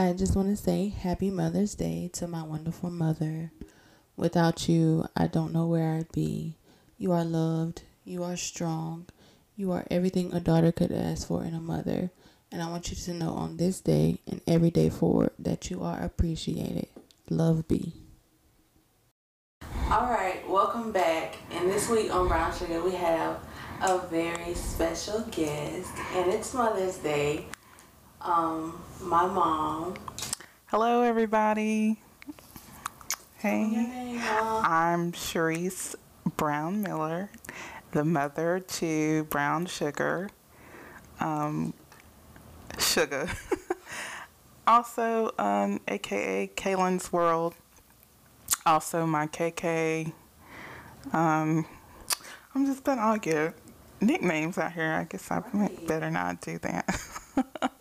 I just want to say happy Mother's Day to my wonderful mother. Without you, I don't know where I'd be. You are loved. You are strong. You are everything a daughter could ask for in a mother. And I want you to know on this day and every day forward that you are appreciated. Love B. All right, welcome back. And this week on Brown Sugar, we have a very special guest, and it's Mother's Day. Um, my mom. Hello, everybody. Hey, name, I'm Sharice Brown Miller, the mother to Brown Sugar. Um, Sugar. also, um, aka Kaylin's World. Also, my KK. Um, I'm just gonna all get nicknames out here. I guess I Right. better not do that.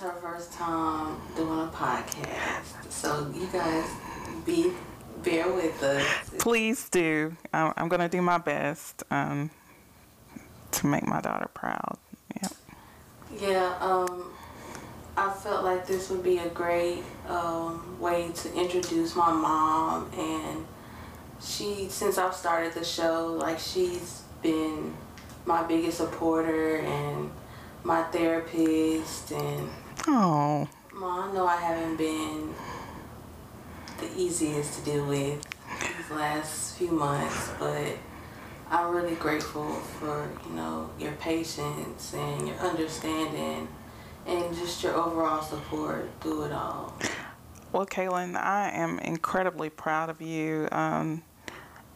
Her first time doing a podcast, so you guys be bear with us. Please do. I'm, I'm gonna do my best um, to make my daughter proud. Yeah. Yeah, um, I felt like this would be a great um, way to introduce my mom, and she, since I've started the show, like she's been my biggest supporter and my therapist, and Oh, Mom, I know I haven't been the easiest to deal with these last few months, but I'm really grateful for, you know, your patience and your understanding and just your overall support through it all. well, Kaylin, I am incredibly proud of you. Um,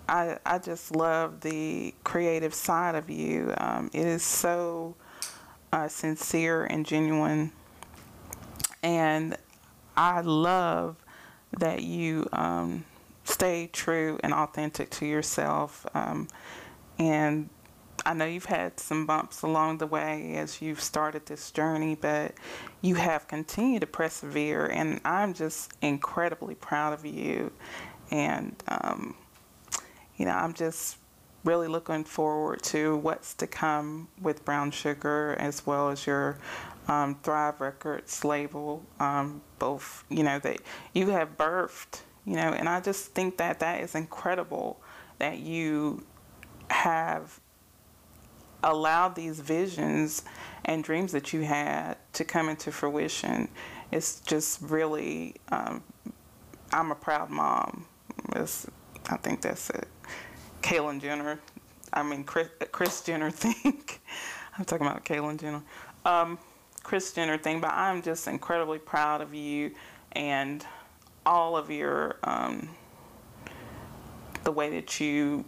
I I just love the creative side of you. Um, it is so uh, sincere and genuine, and I love that you um, stay true and authentic to yourself. Um, and I know you've had some bumps along the way as you've started this journey, but you have continued to persevere, and I'm just incredibly proud of you. And, um, you know, I'm just really looking forward to what's to come with Brown Sugar as well as your um, Thrive Records label. Um, both, you know, that you have birthed, you know, and I just think that that is incredible that you have allowed these visions and dreams that you had to come into fruition. It's just really, um, I'm a proud mom. It's, I think that's it. Kaylin Jenner, I mean Kris, Kris Jenner think. I'm talking about Kaylin Jenner. Um, Kris Jenner thing, but I'm just incredibly proud of you and all of your um, the way that you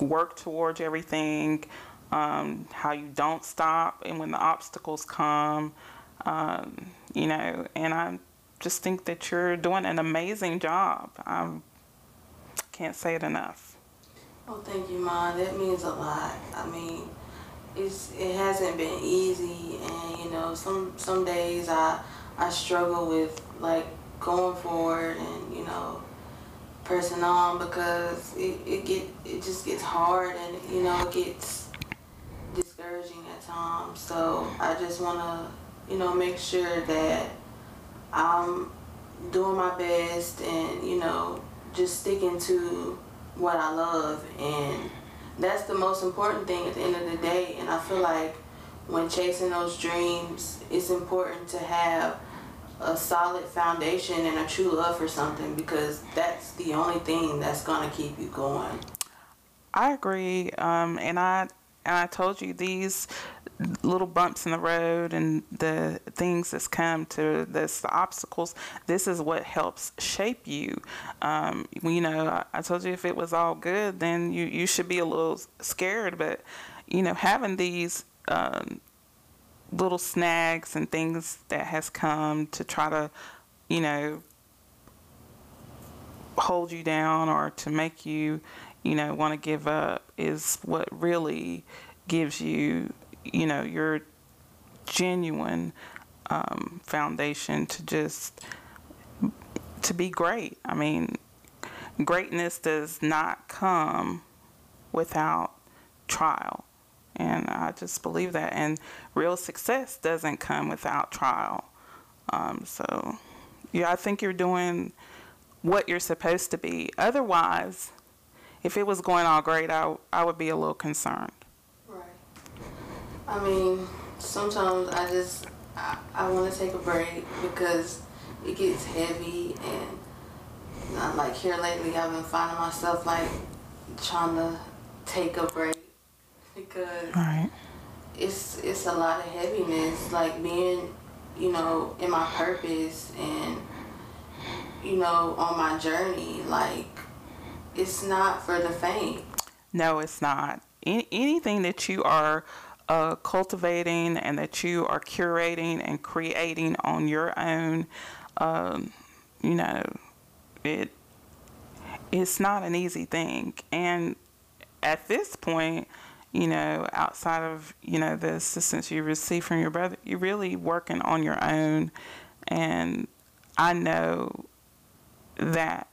work towards everything, um, how you don't stop, and when the obstacles come, um, you know, and I just think that you're doing an amazing job. I can't say it enough. Oh, thank you, Mom. That means a lot. I mean, it's it hasn't been easy, and you know, some some days I I struggle with like going forward and you know pressing on because it, it get it just gets hard and you know it gets discouraging at times. So I just want to you know make sure that I'm doing my best and you know just sticking to what I love and that's the most important thing at the end of the day and I feel like when chasing those dreams it's important to have a solid foundation and a true love for something because that's the only thing that's going to keep you going. I agree, um, and I and I told you these little bumps in the road and the things that's come to this the obstacles. This is what helps shape you. Um, you know, I, I told you if it was all good, then you you should be a little scared. But you know, having these um, little snags and things that has come to try to, you know, hold you down or to make you, you know, want to give up is what really gives you, you know, your genuine um, foundation to just to be great. I mean, greatness does not come without trial. And I just believe that. And real success doesn't come without trial. Um, so Yeah, I think you're doing what you're supposed to be. Otherwise, if it was going all great, I, I would be a little concerned. I mean, sometimes I just I, I want to take a break because it gets heavy and not like here lately I've been finding myself like trying to take a break because Right. it's it's a lot of heaviness like being you know in my purpose and you know on my journey like it's not for the faint No, it's not. Any, anything that you are uh, cultivating and that you are curating and creating on your own, um, you know, it it's not an easy thing. And at this point, you know, outside of you know the assistance you receive from your brother, you're really working on your own. And I know that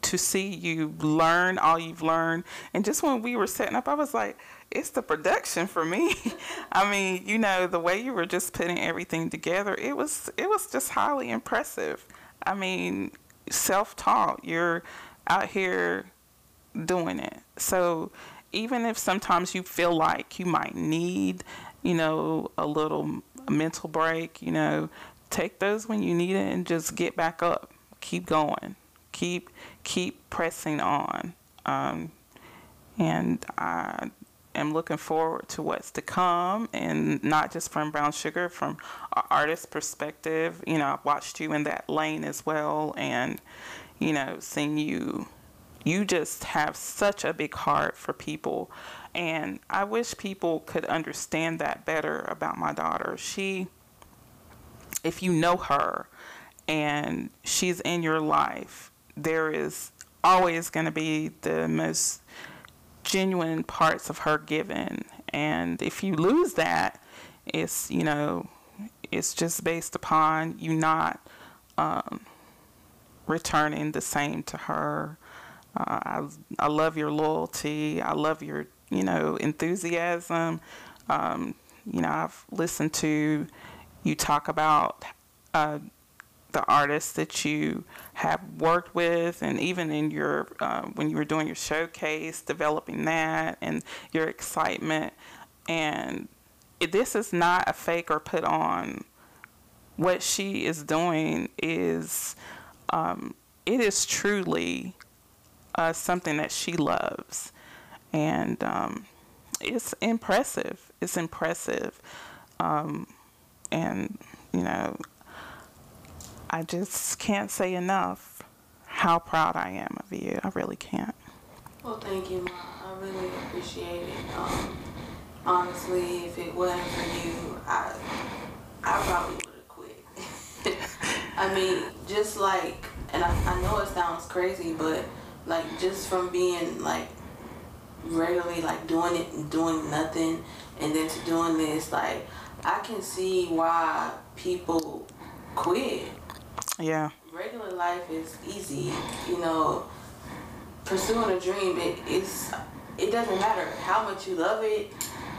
to see you learn all you've learned. And just when we were setting up, I was like, it's the production for me. I mean, you know, the way you were just putting everything together, it was it was just highly impressive. I mean, self-taught. You're out here doing it. So even if sometimes you feel like you might need, you know, a little mental break, you know, take those when you need it and just get back up. Keep going. Keep keep pressing on. Um, and I am looking forward to what's to come, and not just from Brown Sugar, from an artist perspective. You know, I've watched you in that lane as well, and you know, seeing you, you just have such a big heart for people, and I wish people could understand that better about my daughter. She, if you know her, and she's in your life, there is always going to be the most genuine parts of her given. And if you lose that, it's, you know, it's just based upon you not um, returning the same to her. Uh, I, I love your loyalty. I love your, you know, enthusiasm. Um, you know, I've listened to you talk about uh, the artists that you have worked with, and even in your uh, when you were doing your showcase, developing that, and your excitement. And this is not a fake or put on. What she is doing is, um, it is truly uh, something that she loves, and um, it's impressive. It's impressive, um, and you know, I just can't say enough how proud I am of you. I really can't. Well, thank you, Ma. I really appreciate it. Um, honestly, if it wasn't for you, I, I probably would have quit. I mean, just like, and I, I know it sounds crazy, but like just from being like regularly like doing it and doing nothing, and then to doing this, like I can see why people quit Yeah. regular life is easy. You know, pursuing a dream, it is. It doesn't matter how much you love it,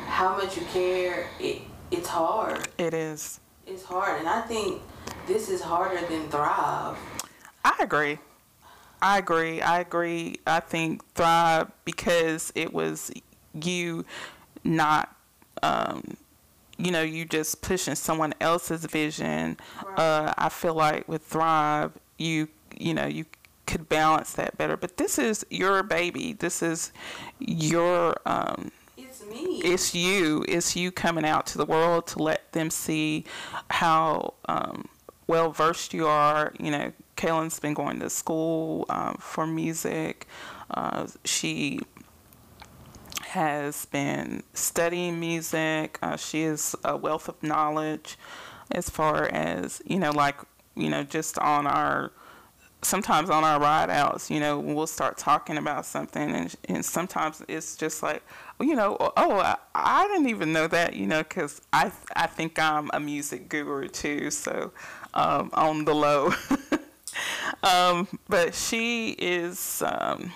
how much you care. It it's hard. It is. It's hard, and I think this is harder than Thrive. I agree. I agree. I agree. I think Thrive because it was you not, um, you know, you just pushing someone else's vision. Right. Uh, I feel like with Thrive, you, you know, you could balance that better. But this is your baby. This is your, um, It's me. it's you. It's you coming out to the world to let them see how um, well versed you are. You know, Kaylin's been going to school um, for music. Uh, she has been studying music. Uh, she is a wealth of knowledge as far as, you know, like, you know, just on our sometimes on our ride outs, you know, we'll start talking about something, and, and sometimes it's just like, you know, oh, I, I didn't even know that, you know, because I I think I'm a music guru too, so um, on the low. um, but she is, um,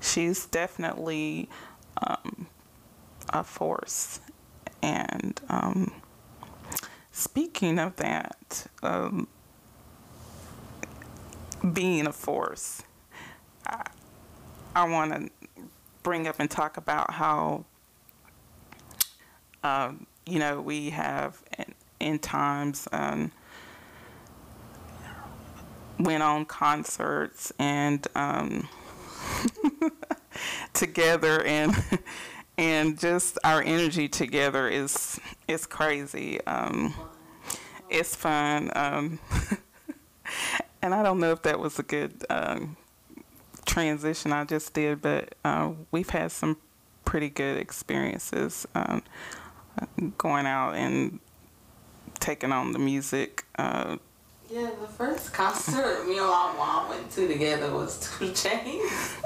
she's definitely um, a force, and um, speaking of that. Um, being a force. I, I want to bring up and talk about how, um, you know, we have in, in times um, went on concerts and um, together and and just our energy together is is crazy. Um, it's fun. Um, and I don't know if that was a good um, transition I just did, but uh, we've had some pretty good experiences um, going out and taking on the music. Uh, yeah, the first concert me and my mom went to together was 2 Chainz.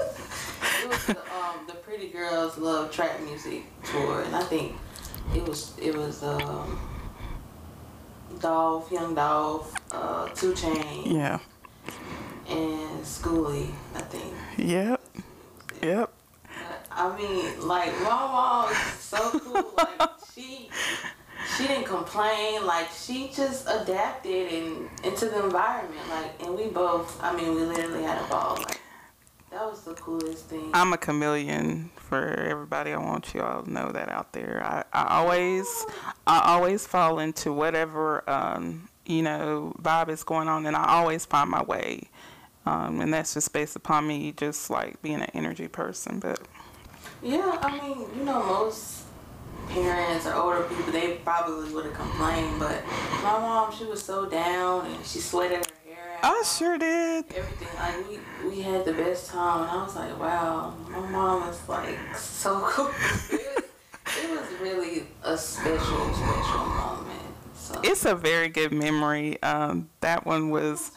it was the, um, the Pretty Girls Love Trap Music tour, and I think it was it was um, Dolph, Young Dolph, uh, 2 Chainz. Yeah. And Skooly, I think. Yep. Yep. I mean, like my mom is so cool. Like she she didn't complain. Like she just adapted and into the environment. Like and we both. I mean, we literally had a ball. Like that was the coolest thing. I'm a chameleon for everybody. I want you all to know that out there. I, I always I always fall into whatever um, you know vibe is going on, and I always find my way. Um, and that's just based upon me just like being an energy person. But yeah, I mean, you know, most parents or older people they probably would have complained, but my mom she was so down and she sweated her hair out. I sure did. Everything like we we had the best time, and I was like, wow, my mom is like so cool. it, was, it was really a special special moment. So. It's a very good memory. Um, that one was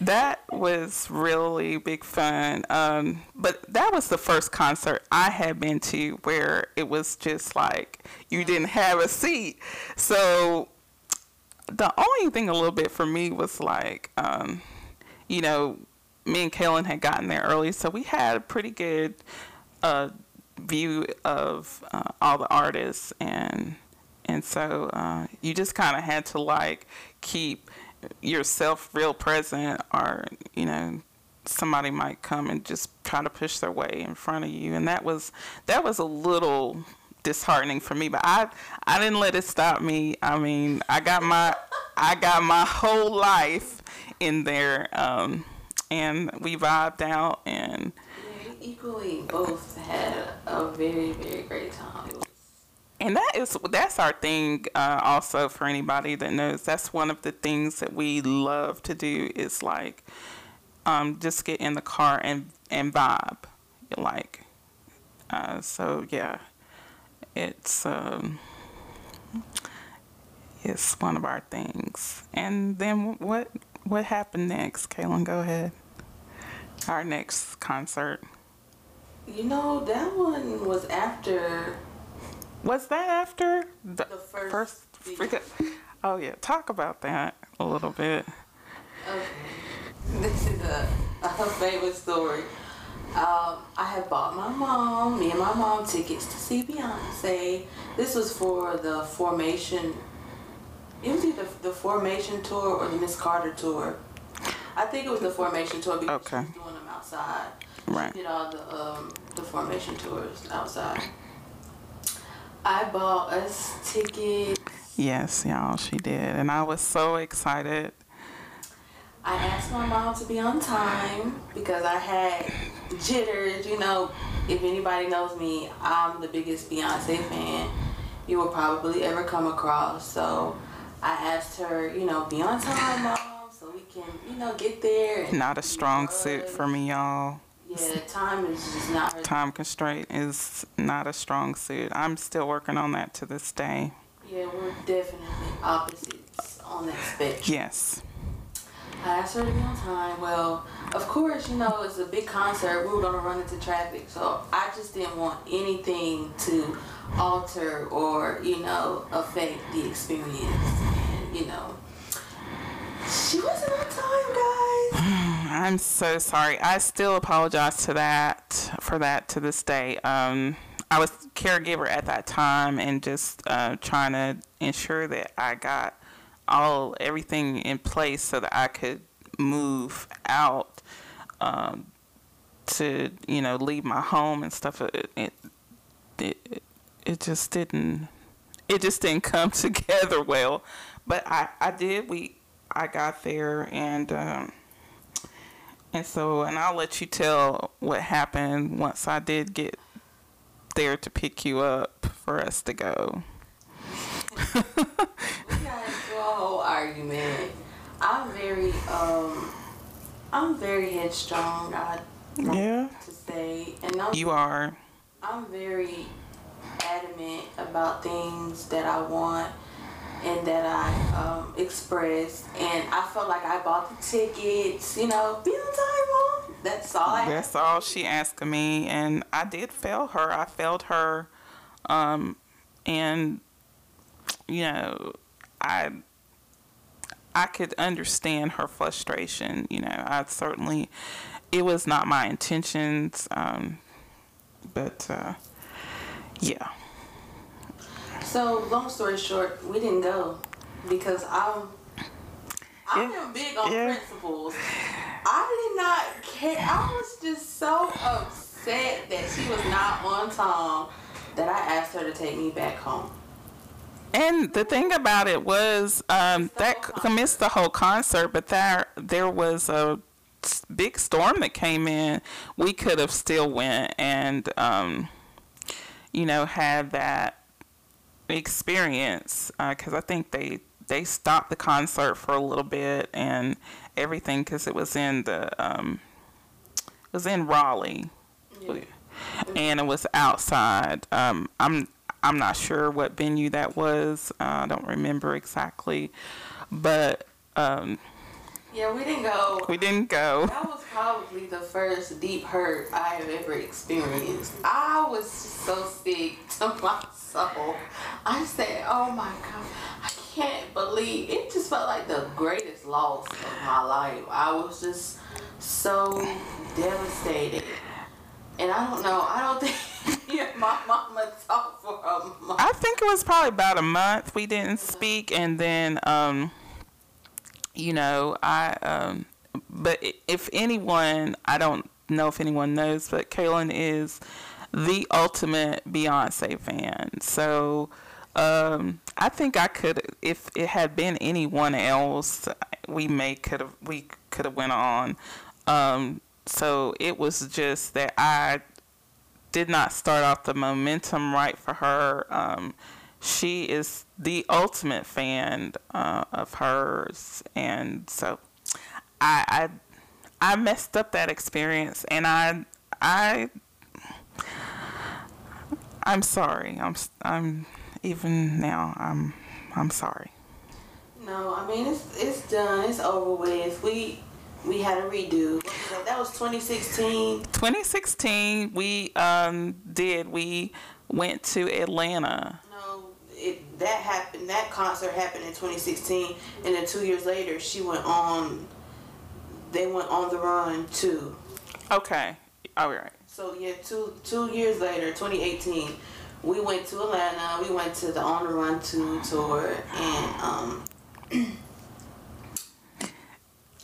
that was really big fun. Um, but that was the first concert I had been to where it was just like you didn't have a seat. So the only thing a little bit for me was like, um, you know, me and Kaylin had gotten there early, so we had a pretty good uh, view of uh, all the artists and and so uh, you just kind of had to like keep yourself real present or you know somebody might come and just try to push their way in front of you. And that was that was a little disheartening for me but i i didn't let it stop me. I mean i got my i got my whole life in there um, and we vibed out and yeah, equally both had a very very great time and that is that's our thing uh, also for anybody that knows. That's one of the things that we love to do is like um, just get in the car and and vibe like uh, so yeah. It's um, it's one of our things. And then what what happened next? Kaylin go ahead. Our next concert. You know that one was after was that after the, the first? first oh yeah, talk about that a little bit. Okay, this is a, a favorite story. Um, I had bought my mom, me and my mom, tickets to see Beyonce. This was for the Formation. It was either the Formation tour or the Miss Carter tour. I think it was the Formation tour because okay. she was doing them outside. Right. She did all the um, the Formation tours outside. I bought us tickets. Yes, y'all, she did. And I was so excited. I asked my mom to be on time because I had jitters. You know, if anybody knows me, I'm the biggest Beyonce fan you will probably ever come across. So I asked her, you know, be on time, mom, so we can, you know, get there. Not a strong suit for me, y'all. Yeah, time is just not. Time constraint is not a strong suit. I'm still working on that to this day. Yeah, we're definitely opposites on that spectrum. Yes. I asked her to be on time. Well, of course, you know, it's a big concert. We were going to run into traffic. So I just didn't want anything to alter or, you know, affect the experience. And, you know, she wasn't on time, guys. I'm so sorry. I still apologize to that for that to this day. Um, I was caregiver at that time and just uh, trying to ensure that I got all everything in place so that I could move out um, to you know leave my home and stuff. It it it, it just didn't it just didn't come together well. But I I did. We I got there and. Um, and so, and I'll let you tell what happened once I did get there to pick you up for us to go. we got into a whole argument. I'm very, um, I'm very headstrong. I Yeah. to say, and I'm, You are. I'm very adamant about things that I want and that I um, express. And I felt like I bought the tickets. You know, be on time, mom. That's all I. That's all she asked of me, and I did fail her. I failed her, um, and you know, I I could understand her frustration. You know, I certainly it was not my intentions, um, but uh, yeah, So long story short, we didn't go because I'm I'm Yeah. big on Yeah. principles. I did not care. I was just so upset that she was not on time that I asked her to take me back home. And the thing about it was um, that missed the whole concert, but there there was a big storm that came in. We could have still went and um, you know had that experience because I think they they stopped the concert for a little bit and everything because it was in the um, it was in Raleigh Yeah. and it was outside. Um, I'm I'm not sure what venue that was. Uh, I don't remember exactly, but um, Yeah, we didn't go. we didn't go. That was probably the first deep hurt I have ever experienced. I was so sick to my soul. I said, oh my God, I can't believe it just felt like the greatest loss of my life. I was just so devastated. And I don't know, I don't think my mama talked for a month. I think it was probably about a month we didn't speak, and then um, you know I um, but if anyone, I don't know if anyone knows, but Kaylin is the ultimate Beyonce fan. So um, I think I could, if it had been anyone else, we may could have we could have went on. Um, so it was just that I did not start off the momentum right for her. Um, she is the ultimate fan uh, of hers, and so I, I I messed up that experience, and I I I'm sorry. I'm I'm even now. I'm I'm sorry. No, I mean it's it's done. It's over with. We we had a redo. That? That was 2016. 2016, we um did. We went to Atlanta. It that happened. That concert happened in 2016, and then two years later, she went on. They went on the run too. Okay. All right. So yeah, two two years later, 2018, we went to Atlanta. We went to the On the Run two tour, and um.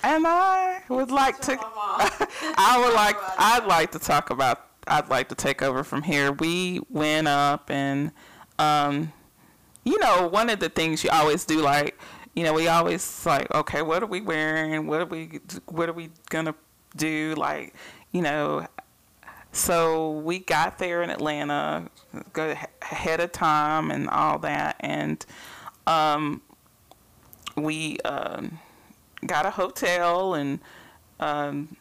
And I would like to. I would like. I'd like to talk about. I'd like to take over from here. We went up and, um, you know, one of the things you always do, like, you know, we always like, okay, what are we wearing? What are we? What are we gonna do? Like, you know. So we got there in Atlanta, go ahead of time and all that, and um, we um, got a hotel and um,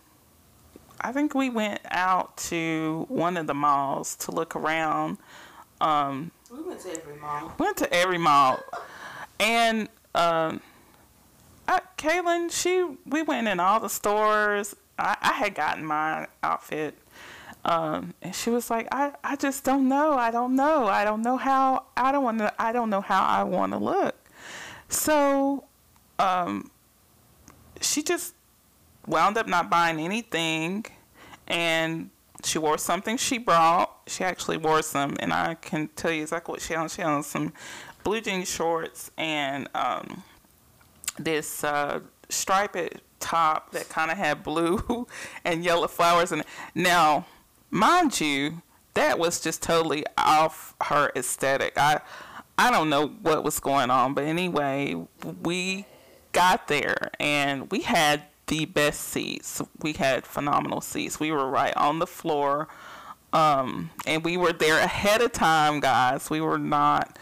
I think we went out to one of the malls to look around. Um, we went to every mall. went to every mall, and um, Kaylin, she we went in all the stores. I, I had gotten my outfit, um, and she was like, I, I just don't know. I don't know. I don't know how. I don't want to. I don't know how I want to look. So, um, she just wound up not buying anything, and she wore something she brought. She actually wore some, and I can tell you exactly what she on. She on some blue jean shorts and um, this uh, striped top that kind of had blue and yellow flowers in it. Now, mind you, that was just totally off her aesthetic. I I don't know what was going on, but anyway, we got there and we had the best seats. We had phenomenal seats. We were right on the floor. Um, and we were there ahead of time, guys. We were not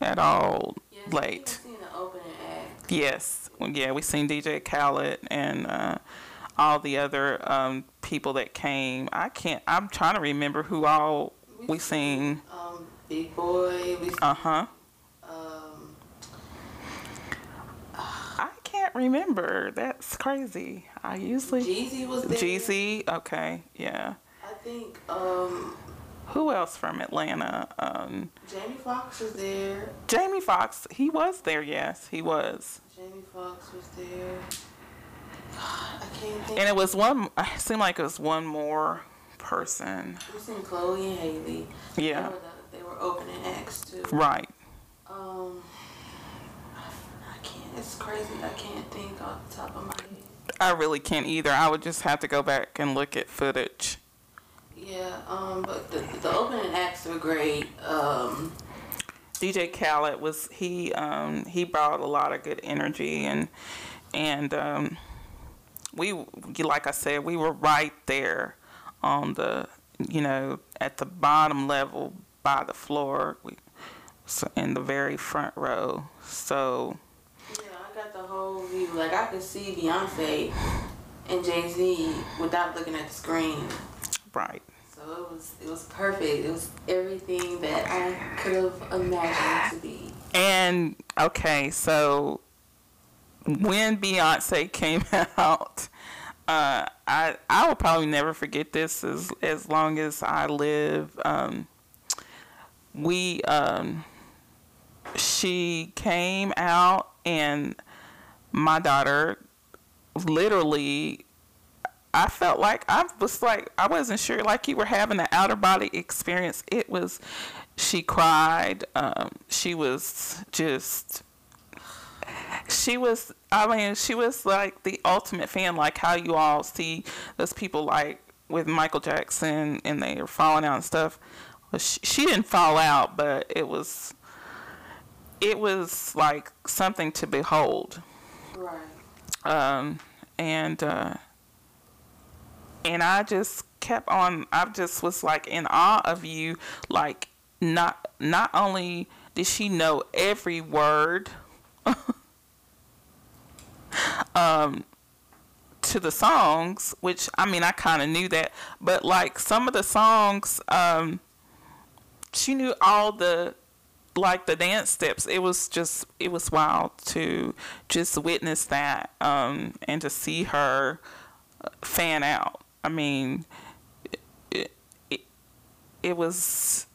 at all Yes, late. We seen the opening act. Yes, yeah, we seen DJ Khaled and uh, all the other um, people that came. I can't. I'm trying to remember who all we seen. Um, Big Boi. We Uh huh. um, I can't remember. That's crazy. I usually Jeezy was there. Jeezy. Okay, yeah. I think um, Who else from Atlanta? Um, Jamie Foxx was there. Jamie Foxx. He was there. Yes, he was. Jamie Foxx was there. God, I can't think. And it was one. It seemed like it was one more person. we seen Chloe and Halle. Yeah. They were, the, they were opening acts too. Right. Um. It's crazy. I can't think off the top of my head. I really can't either. I would just have to go back and look at footage. Yeah. Um, but the the opening acts were great. Um, DJ Khaled was he um, he brought a lot of good energy and and um, we like I said we were right there on the you know at the bottom level by the floor we so in the very front row so got the whole view. Like I could see Beyonce and Jay Z without looking at the screen. right So it was it was perfect. It was everything that I could have imagined to be. and okay so when Beyonce came out uh, I I will probably never forget this as as long as I live. Um, we um, she came out and my daughter literally I felt like I was like I wasn't sure like you were having an outer body experience. It was she cried. Um, she was just she was i mean she was like the ultimate fan like how you all see those people like with michael jackson and they are falling out and stuff well, she, she didn't fall out but it was it was like something to behold Right. um, and uh, and I just kept on. I just was like in awe of you. Like not not only did she know every word um, to the songs, which I mean I kind of knew that, but like some of the songs, um, she knew all the like the dance steps it was just it was wild to just witness that um and to see her fan out. I mean it it, it was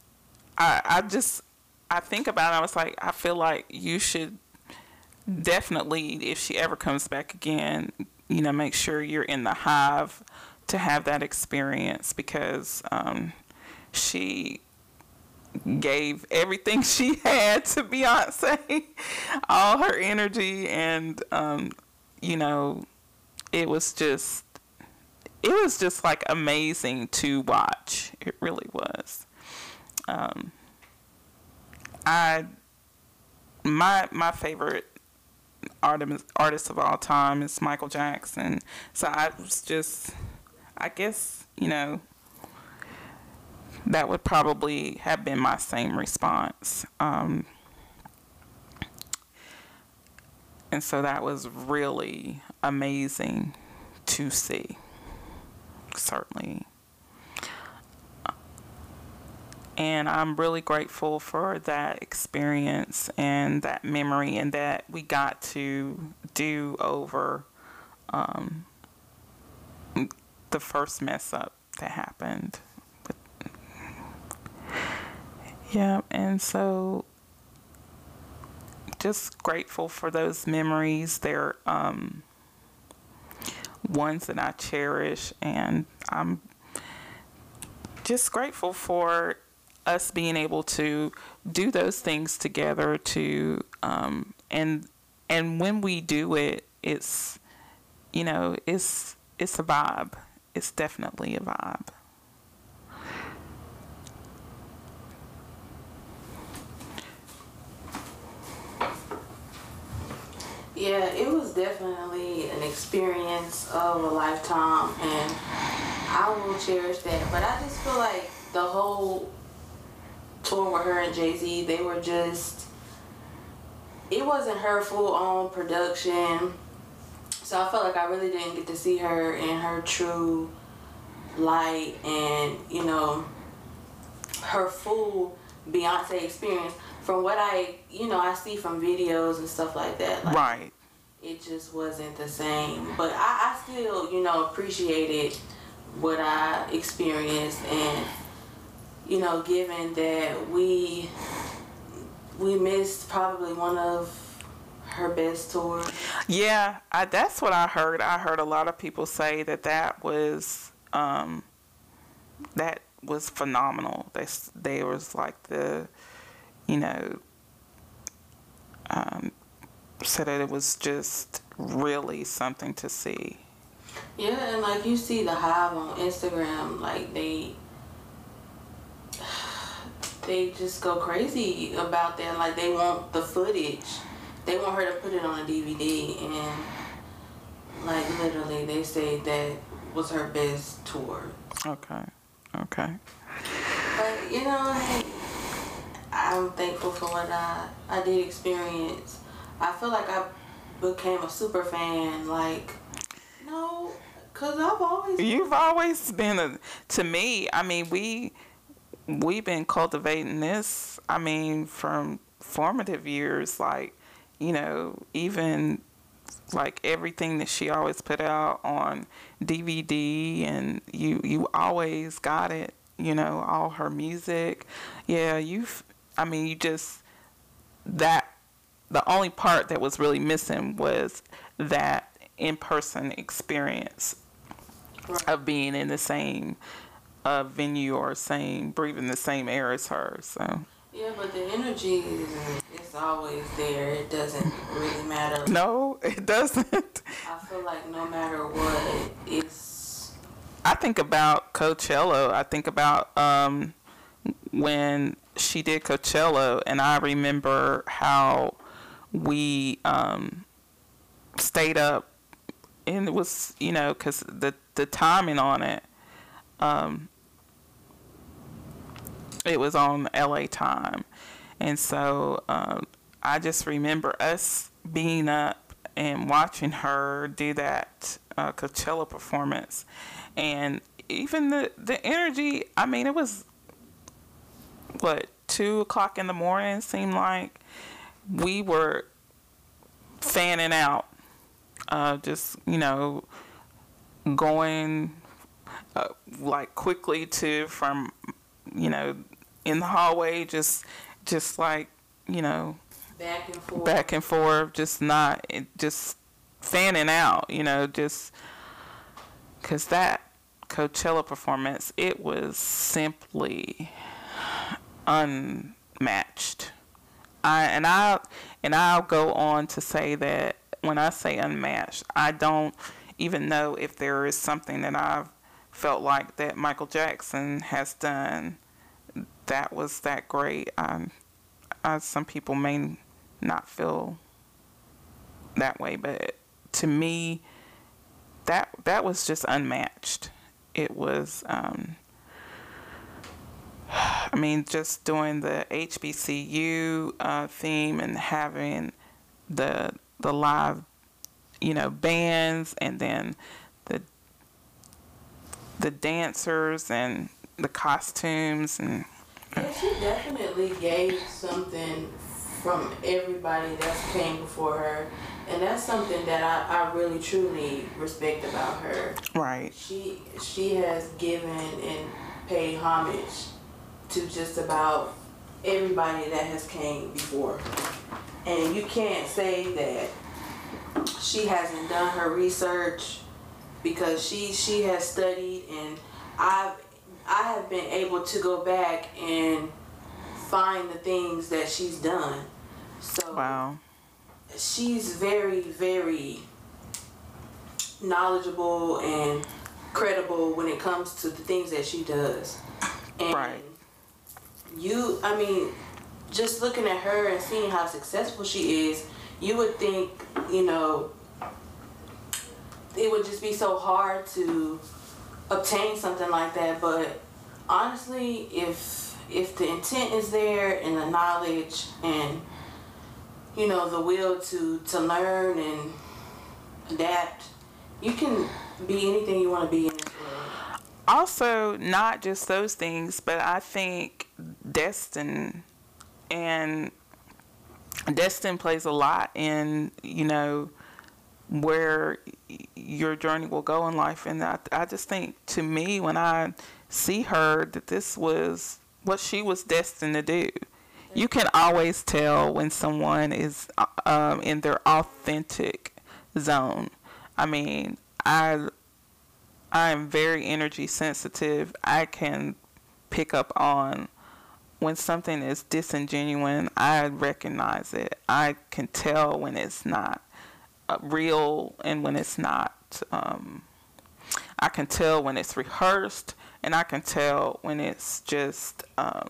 i i just i think about it i was like i feel like you should definitely if she ever comes back again you know make sure you're in the hive to have that experience because um she gave everything she had to Beyonce, all her energy, and um, you know, it was just, it was just like amazing to watch. It really was. Um, I, my my favorite artist artist of all time is Michael Jackson. So I was just, I guess you know that would probably have been my same response. Um, and so that was really amazing to see, certainly. And I'm really grateful for that experience and that memory, and that we got to do over um, the first mess up that happened. Yeah, and so just grateful for those memories. They're um, ones that I cherish, and I'm just grateful for us being able to do those things together. To um, and and when we do it, it's you know, it's it's a vibe. It's definitely a vibe. Yeah, it was definitely an experience of a lifetime, and I will cherish that. But I just feel like the whole tour with her and Jay Z, they were just. It wasn't her full on production, so I felt like I really didn't get to see her in her true light, and you know, her full Beyonce experience from what I, you know, I see from videos and stuff like that. Like, right. It just wasn't the same. But I, I still, you know, appreciated what I experienced and, you know, given that we we missed probably one of her best tours. Yeah, I, that's what I heard. I heard a lot of people say that that was um, that was phenomenal. They they was like the you know, um, said that it was just really something to see. Yeah, and like you see the Hive on Instagram, like they they just go crazy about that. Like they want the footage. They want her to put it on a DVD and like literally they say that was her best tour. Okay. Okay. But you know, hey, I'm thankful for what I, I did experience. I feel like I became a super fan. Like, no, cause I've always. You've always been a. To me, I mean, we we've been cultivating this. I mean, from formative years, like you know, even like everything that she always put out on DVD, and you you always got it. You know, all her music. Yeah, you've I mean, you just that the only part that was really missing was that in-person experience right. of being in the same uh, venue or same breathing the same air as her. So. Yeah, but the energy is it's always there. It doesn't really matter. No, it doesn't. I feel like no matter what, it's. I think about Coachella. I think about um, when she did Coachella, and I remember how we um, stayed up, and it was you know because the the timing on it, um, it was on L.A. time, and so um, I just remember us being up and watching her do that uh, Coachella performance, and even the the energy. I mean, it was what two o'clock in the morning seemed like we were fanning out uh, just you know going uh, like quickly to from you know in the hallway just just like you know back and forth. back and forth just not just fanning out you know just because that coachella performance it was simply unmatched. I and I and I'll go on to say that when I say unmatched, I don't even know if there is something that I've felt like that Michael Jackson has done that was that great. I, some people may not feel that way, but to me, that that was just unmatched. It was um, I mean, just doing the HBCU uh, theme and having the the live, you know, bands and then the the dancers and the costumes and. Yeah, she definitely gave something from everybody that came before her, and that's something that I, I really truly respect about her. Right. She she has given and paid homage to just about everybody that has came before. And you can't say that she hasn't done her research because she she has studied and I've I have been able to go back and find the things that she's done. So wow. she's very very knowledgeable and credible when it comes to the things that she does. And Right. You, I mean, just looking at her and seeing how successful she is, you would think, you know, it would just be so hard to obtain something like that. But honestly, if if the intent is there and the knowledge and you know the will to to learn and adapt, you can be anything you want to be in this world. also not just those things but i think destin and destin plays a lot in you know where your journey will go in life. And I, I just think to me when i see her that this was what she was destined to do. You can always tell when someone is uh, um, in their authentic zone. I mean i I am very energy sensitive. I can pick up on when something is disingenuine. I recognize it. I can tell when it's not uh, real and when it's not. Um, I can tell when it's rehearsed, and I can tell when it's just um,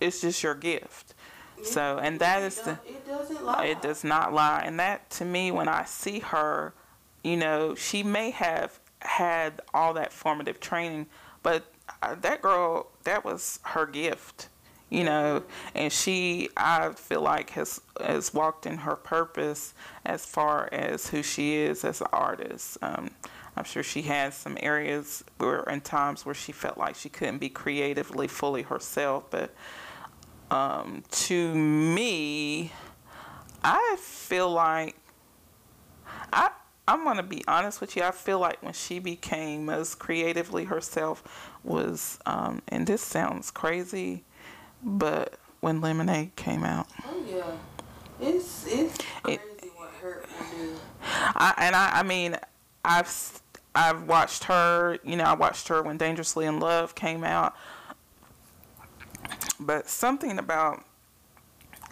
it's just your gift. So, and that is the it doesn't lie. it does not lie. And that to me, when I see her, you know, she may have had all that formative training, but uh, that girl, that was her gift, you know, and she, I feel like, has, has walked in her purpose as far as who she is as an artist. Um, I'm sure she has some areas where, and times where she felt like she couldn't be creatively fully herself, but um, to me, I feel like I I'm gonna be honest with you. I feel like when she became most creatively herself was, um, and this sounds crazy, but when Lemonade came out, Oh yeah, it's it's crazy what hurt will do. I, and I, I mean, I've I've watched her. You know, I watched her when Dangerously in Love came out, but something about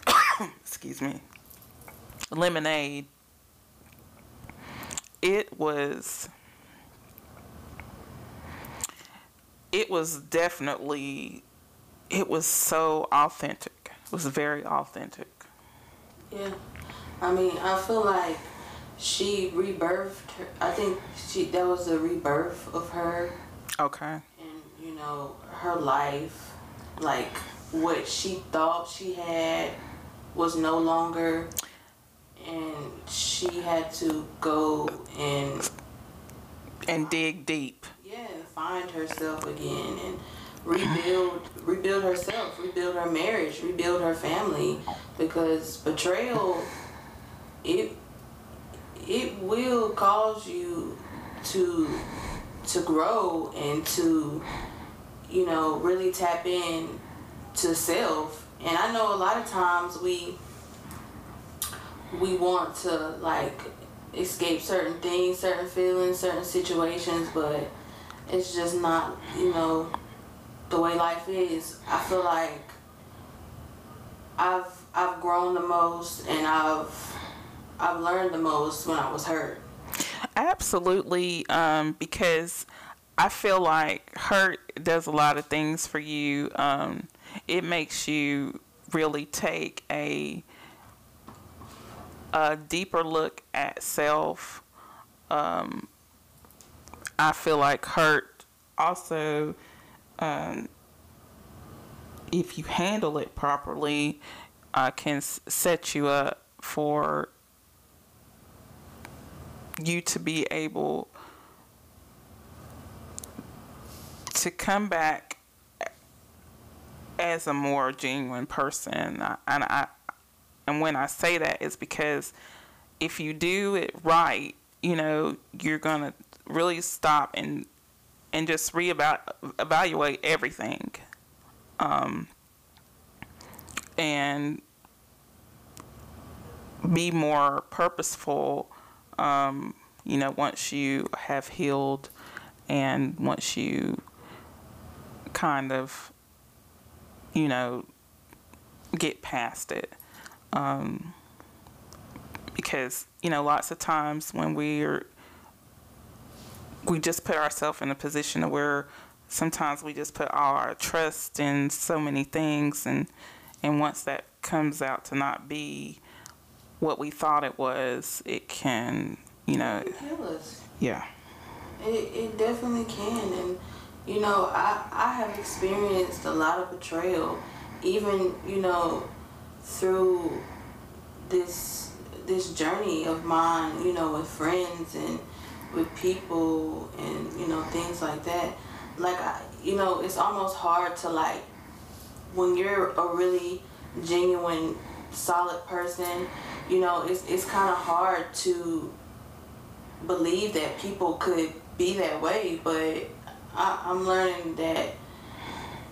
excuse me, Lemonade. It was. It was definitely. It was so authentic. It was very authentic. Yeah, I mean, I feel like she rebirthed. Her, I think she that was a rebirth of her, Okay. and you know her life, like what she thought she had, was no longer, and she had to go and And dig deep. yeah find herself again and rebuild rebuild herself rebuild her marriage rebuild her family because betrayal it it will cause you to to grow and to you know really tap in to self. And i know a lot of times we we want to like escape certain things certain feelings certain situations but it's just not you know the way life is i feel like i've i've grown the most and i've i've learned the most when i was hurt Absolutely, um, because I feel like hurt does a lot of things for you. Um, it makes you really take a a deeper look at self. Um, I feel like hurt also, um, if you handle it properly, uh, can set you up for you to be able to come back as a more genuine person. And I and when I say that is because if you do it right you know you're going to really stop and and just reevaluate everything um and be more purposeful um, you know, once you have healed and once you kind of, you know, get past it. Um, because, you know, lots of times when we're we just put ourselves in a position where sometimes we just put all our trust in so many things and and once that comes out to not be what we thought it was it can you know It can kill us. yeah It, it definitely can. And, you know, I, I have experienced a lot of betrayal, even, you know, through this this journey of mine, you know, with friends and with people and, you know, things like that. Like, I, you know, it's almost hard to, like, when you're a really genuine, solid person, you know, it's, it's kind of hard to believe that people could be that way, but I, I'm learning that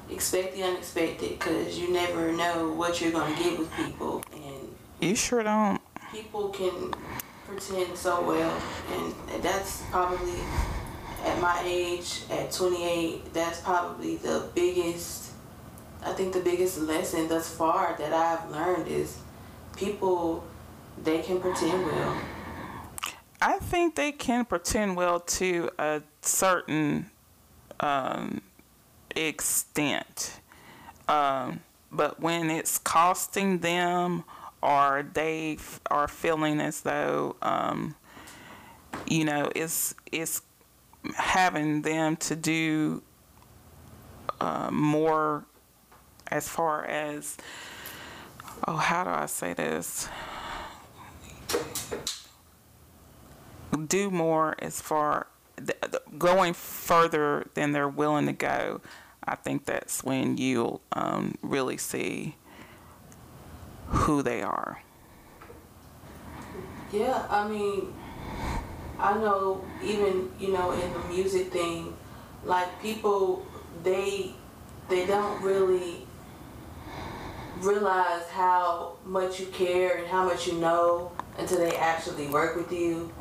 expect the unexpected because you never know what you're going to get with people. And you sure don't people can pretend so well, and that's probably at my age, at 28, that's probably the biggest, I think the biggest lesson thus far that I've learned is people, they can pretend well. I think they can pretend well to a certain um, extent. Um, but when it's costing them or they f- are feeling as though, um, you know, it's, it's having them to do uh, more as far as, oh, how do I say this? do more as far th- th- going further than they're willing to go. I think that's when you'll um, really see who they are. Yeah, I mean, I know even you know in the music thing, like people they they don't really realize how much you care and how much you know until they actually work with you,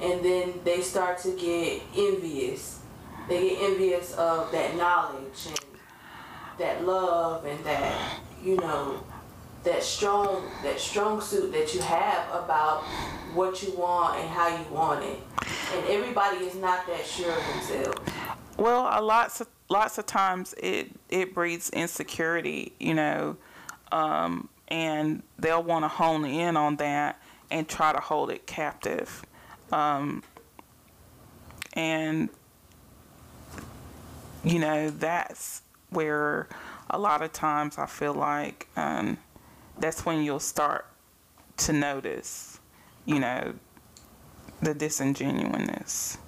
and then they start to get envious. They get envious of that knowledge and that love and that you know that strong that strong suit that you have about what you want and how you want it. And everybody is not that sure of themselves. Well, a lots of lots of times it it breeds insecurity, you know, um, and they'll want to hone in on that and try to hold it captive, um, and you know that's where a lot of times I feel like um, that's when you'll start to notice, you know, the disingenuousness.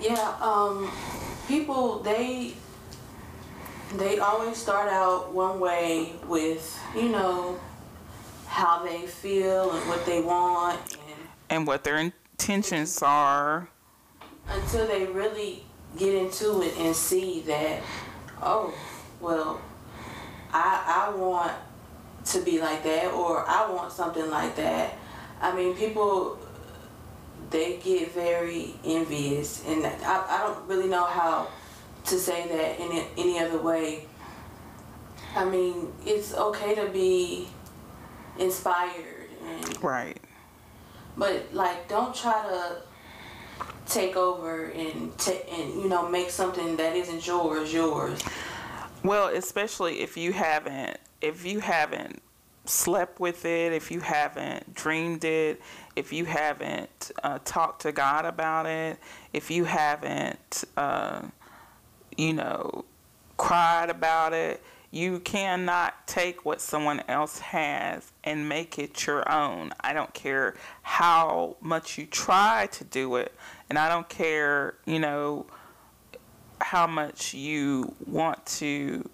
Yeah, um, people they they always start out one way with you know how they feel and what they want, and and what their intentions are. until they really get into it and see that oh well I I want to be like that or I want something like that. I mean people they get very envious and I, I don't really know how to say that in any other way. I mean, it's okay to be inspired and Right. but like don't try to take over and ta- and you know make something that isn't yours yours. Well, especially if you haven't if you haven't slept with it, if you haven't dreamed it, if you haven't uh, talked to God about it, if you haven't, uh, you know, cried about it, you cannot take what someone else has and make it your own. I don't care how much you try to do it, and I don't care, you know, how much you want to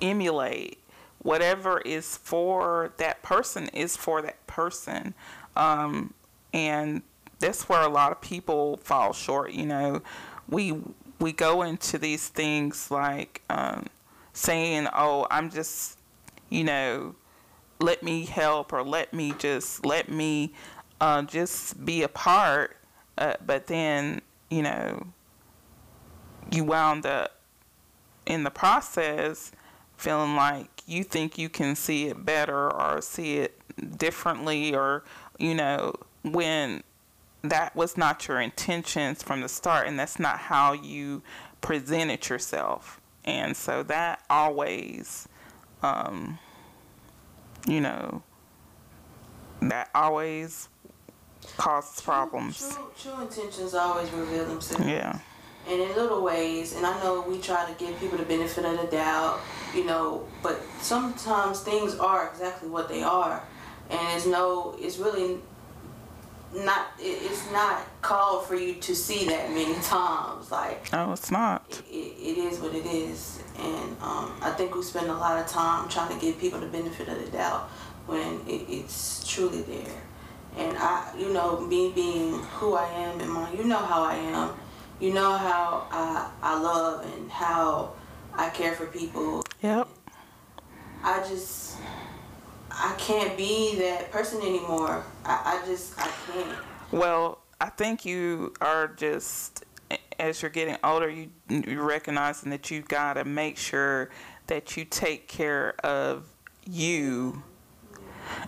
emulate whatever is for that person is for that person. Um, and that's where a lot of people fall short you know. We we go into these things like um, saying oh i'm just you know let me help or let me just let me uh, just be a part. Uh, but then you know you wound up in the process feeling like you think you can see it better or see it differently or you know when that was not your intentions from the start and that's not how you presented yourself. And so that always um, you know that always causes problems. True, true intentions always reveal themselves. yeah and in little ways and i know we try to give people the benefit of the doubt you know but sometimes things are exactly what they are and it's no it's really not it's not called for you to see that many times like no it's not. it, it is what it is and um, i think we spend a lot of time trying to give people the benefit of the doubt when it, it's truly there. And i you know me being who i am and my you know how i am you know how I, I love and how I care for people. yep I just I can't be that person anymore. I, I just I can't. Well, I think you are just as you're getting older, you you're recognizing that you got to make sure that you take care of you.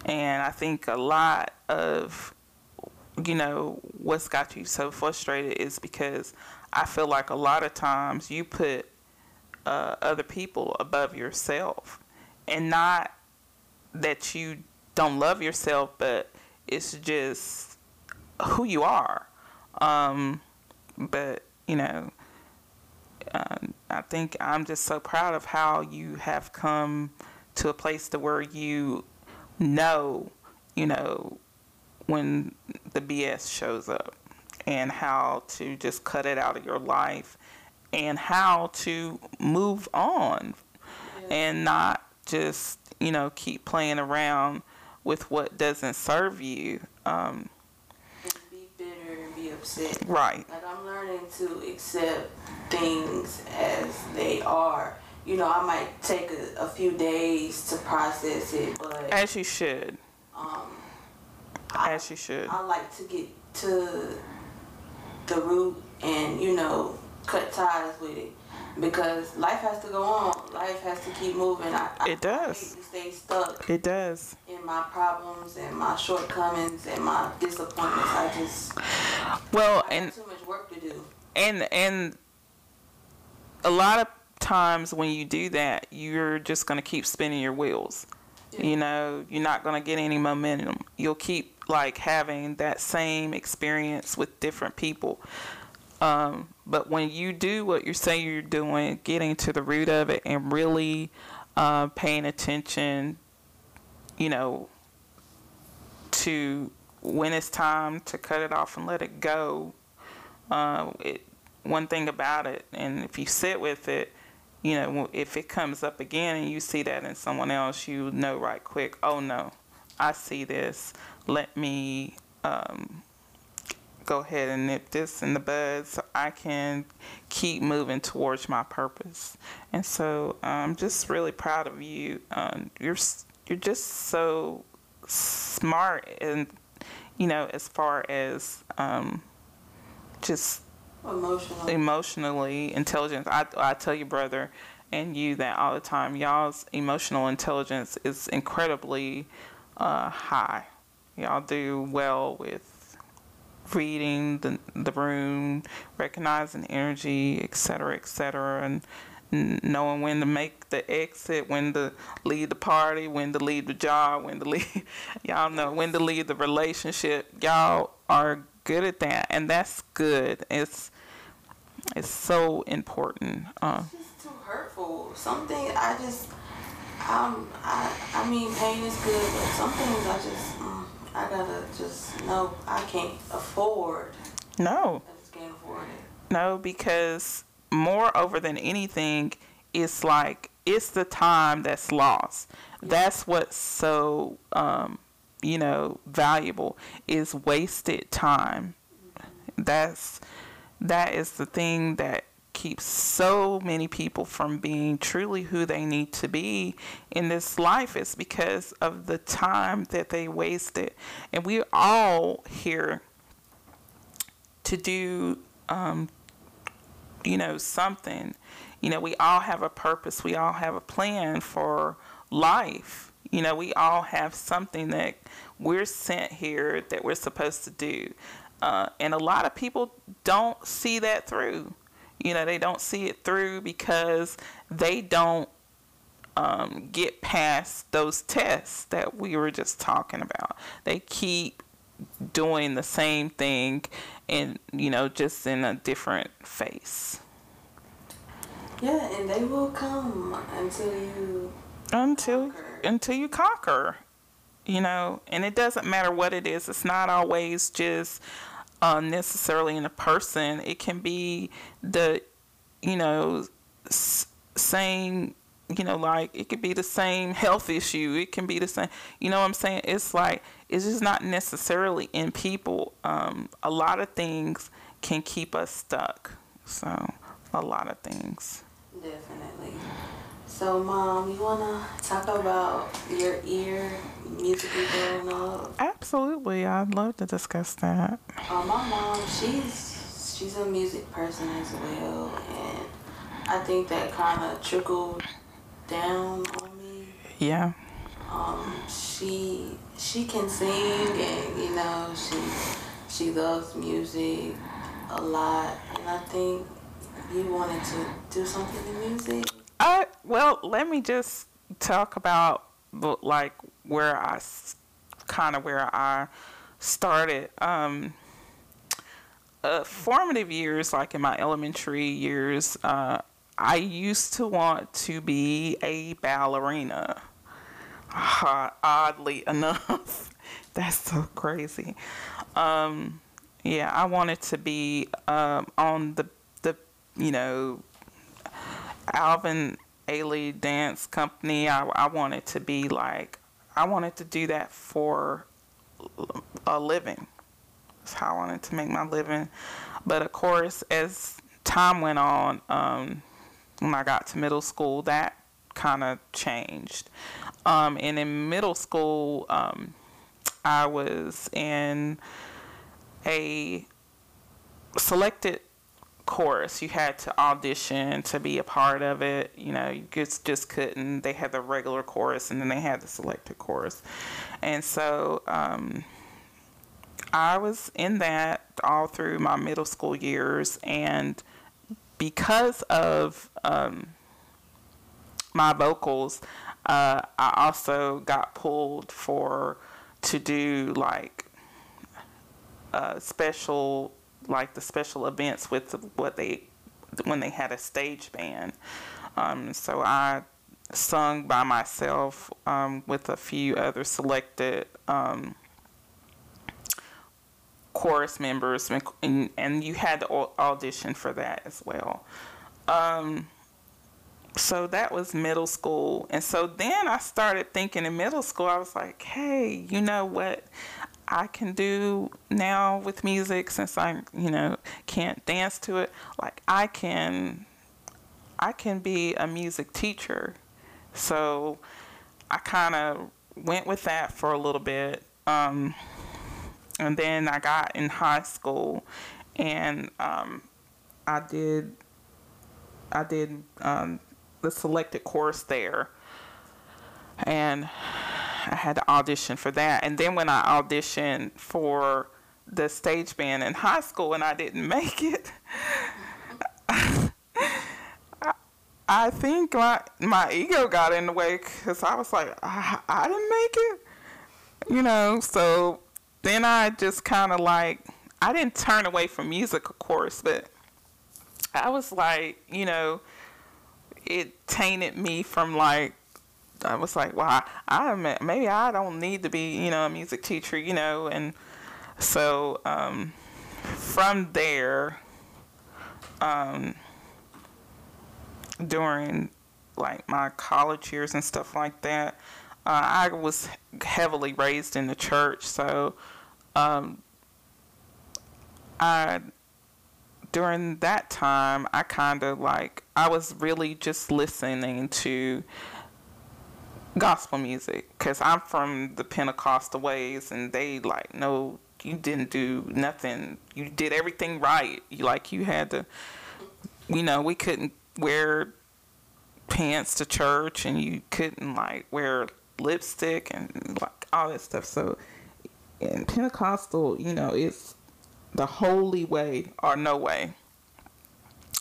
And I think a lot of you know what's got you so frustrated is because I feel like a lot of times you put uh, other people above yourself, and not that you don't love yourself, but it's just who you are. Um, but you know, uh, I think I'm just so proud of how you have come to a place to where you know, you know, when the BS shows up and how to just cut it out of your life and how to move on Yeah. and not just, you know, keep playing around with what doesn't serve you. Um, And be bitter and be upset. right. Like I'm learning to accept things as they are. You know, I might take a, a few days to process it, but As you should. um, As you should. I like to get to the root and you know cut ties with it because life has to go on. Life has to keep moving. I, I, It does. I hate to stay stuck It does. in my problems and my shortcomings and my disappointments. I just Well, I and too much work to do. and and a lot of times when you do that, you're just going to keep spinning your wheels. Yeah. You know, you're not going to get any momentum. You'll keep like having that same experience with different people. Um, but when you do what you say you're doing, getting to the root of it and really uh, paying attention, you know, to when it's time to cut it off and let it go. Uh, it one thing about it, and if you sit with it, you know, if it comes up again and you see that in someone else, you know right quick, oh no, I see this. Let me um, go ahead and nip this in the bud so I can keep moving towards my purpose. And so I'm just really proud of you. Um, you're you're just so smart and you know as far as um, just Emotional. emotionally intelligent. I I tell you, brother, and you that all the time. Y'all's emotional intelligence is incredibly uh, high. Y'all do well with reading the the room, recognizing energy, et cetera, et cetera, and knowing when to make the exit, when to leave the party, when to leave the job, when to leave. Y'all know when to leave the relationship. Y'all are good at that, and that's good. It's it's so important. Uh, It's just too hurtful. Something I just, um, I, I mean, pain is good, but some things I just, mm, I gotta just no, I can't afford. no, I just can't afford it. no, because moreover than anything, it's like it's the time that's lost. That's what's so um, you know valuable is wasted time. That's that is the thing that keeps so many people from being truly who they need to be in this life is because of the time that they wasted. And we're all here to do, um, you know, something. You know, we all have a purpose, we all have a plan for life. You know, we all have something that we're sent here that we're supposed to do. uh, and a lot of people don't see that through. You know, they don't see it through because they don't um, get past those tests that we were just talking about. They keep doing the same thing and, you know, just in a different face. Yeah, and they will come until you until conquer. until you conquer. You know, and it doesn't matter what it is. It's not always just uh, necessarily in a person. It can be the, you know, s- same. You know, like it could be the same health issue. It can be the same. You know what I'm saying? It's like it's just not necessarily in people. Um, a lot of things can keep us stuck. So a lot of things. Definitely. So, Mom, you wanna talk about your ear musically growing up? Absolutely, I'd love to discuss that. Uh, my mom, she's she's a music person as well, and I think that kind of trickled down on me. Yeah. Um, she she can sing, and you know she she loves music a lot, and I think you wanted to do something in music. Uh, well, let me just talk about like where I kind of where I started. Um, uh, formative years, like in my elementary years, uh, I used to want to be a ballerina. Uh, oddly enough, that's so crazy. Um, yeah, I wanted to be um, on the the you know Alvin Ailey Dance Company. I, I wanted to be like, I wanted to do that for a living. That's how I wanted to make my living. But of course, as time went on, um, when I got to middle school, that kind of changed. Um, and in middle school, um, I was in a selected chorus. You had to audition to be a part of it. You know, you just just couldn't. They had the regular chorus, and then they had the selected chorus. And so um, I was in that all through my middle school years, and because of um, my vocals, uh, I also got pulled for to do like uh, special like the special events with what they when they had a stage band. Um, so I sung by myself um, with a few other selected um, chorus members, and, and you had to audition for that as well. Um, so that was middle school. And so then I started thinking in middle school, I was like, hey, you know what? I can do now with music since I, you know, can't dance to it. Like I can, I can be a music teacher. So I kind of went with that for a little bit. Um, and then I got in high school and um, I did, I did um, the selected course there. And I had to audition for that. And then when I auditioned for the stage band in high school and I didn't make it, I, think my, my ego got in the way because I was like, I, I didn't make it. You know, so then I just kind of like, I didn't turn away from music, of course, but I was like, you know, it tainted me from like I was like, well, I, I maybe I don't need to be, you know, a music teacher, you know, and so um, from there, um, during like my college years and stuff like that, uh, I was heavily raised in the church, so um, I during that time I kind of like I was really just listening to gospel music because I'm from the Pentecostal ways and they like no you didn't do nothing. You did everything right. You like you had to you know we couldn't wear pants to church and you couldn't like wear lipstick and like all that stuff. So in Pentecostal you know it's the holy way or no way.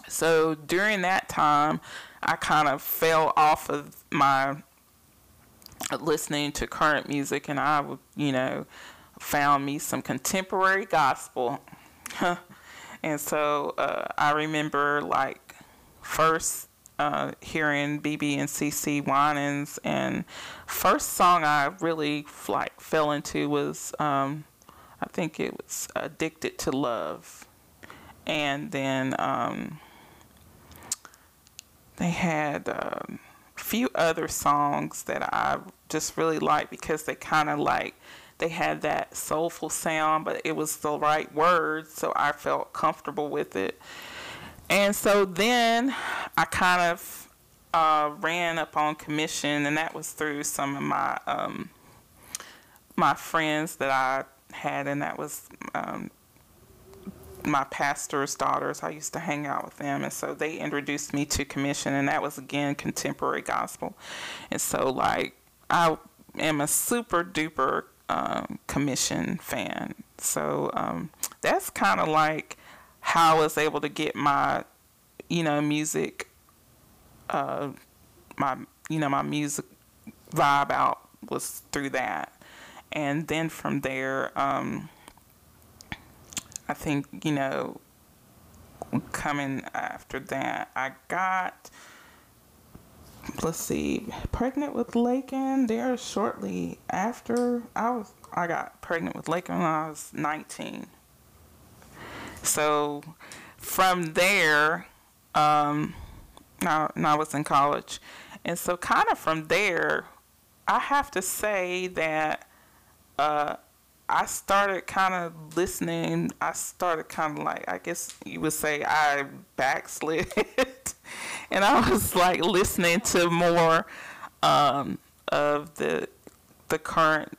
So during that time, I kind of fell off of my listening to current music and I, you know, found me some contemporary gospel. and so uh, I remember like first uh, hearing BeBe and CeCe Winans, and first song I really like fell into was um, I think it was "Addicted to Love," and then um, they had um, few other songs that I just really liked because they kind of like they had that soulful sound, but it was the right words, so I felt comfortable with it. And so then I kind of uh, ran up on Commissioned, and that was through some of my um, my friends that I had, and that was um, my pastor's daughters. I used to hang out with them, and so they introduced me to Commissioned, and that was again contemporary gospel. And so, like, I am a super duper um, Commissioned fan. So um, that's kind of like how I was able to get my, you know, music, uh, my, you know, my music vibe out was through that. And then from there, um, I think, you know, coming after that, I got, let's see, pregnant with Lakin there shortly after I was, I got pregnant with Lakin when I was 19. So from there, um, now, now I was in college. And so kind of from there, I have to say that uh, I started kind of listening. I started kind of like, I guess you would say I backslid. and I was like listening to more um, of the the current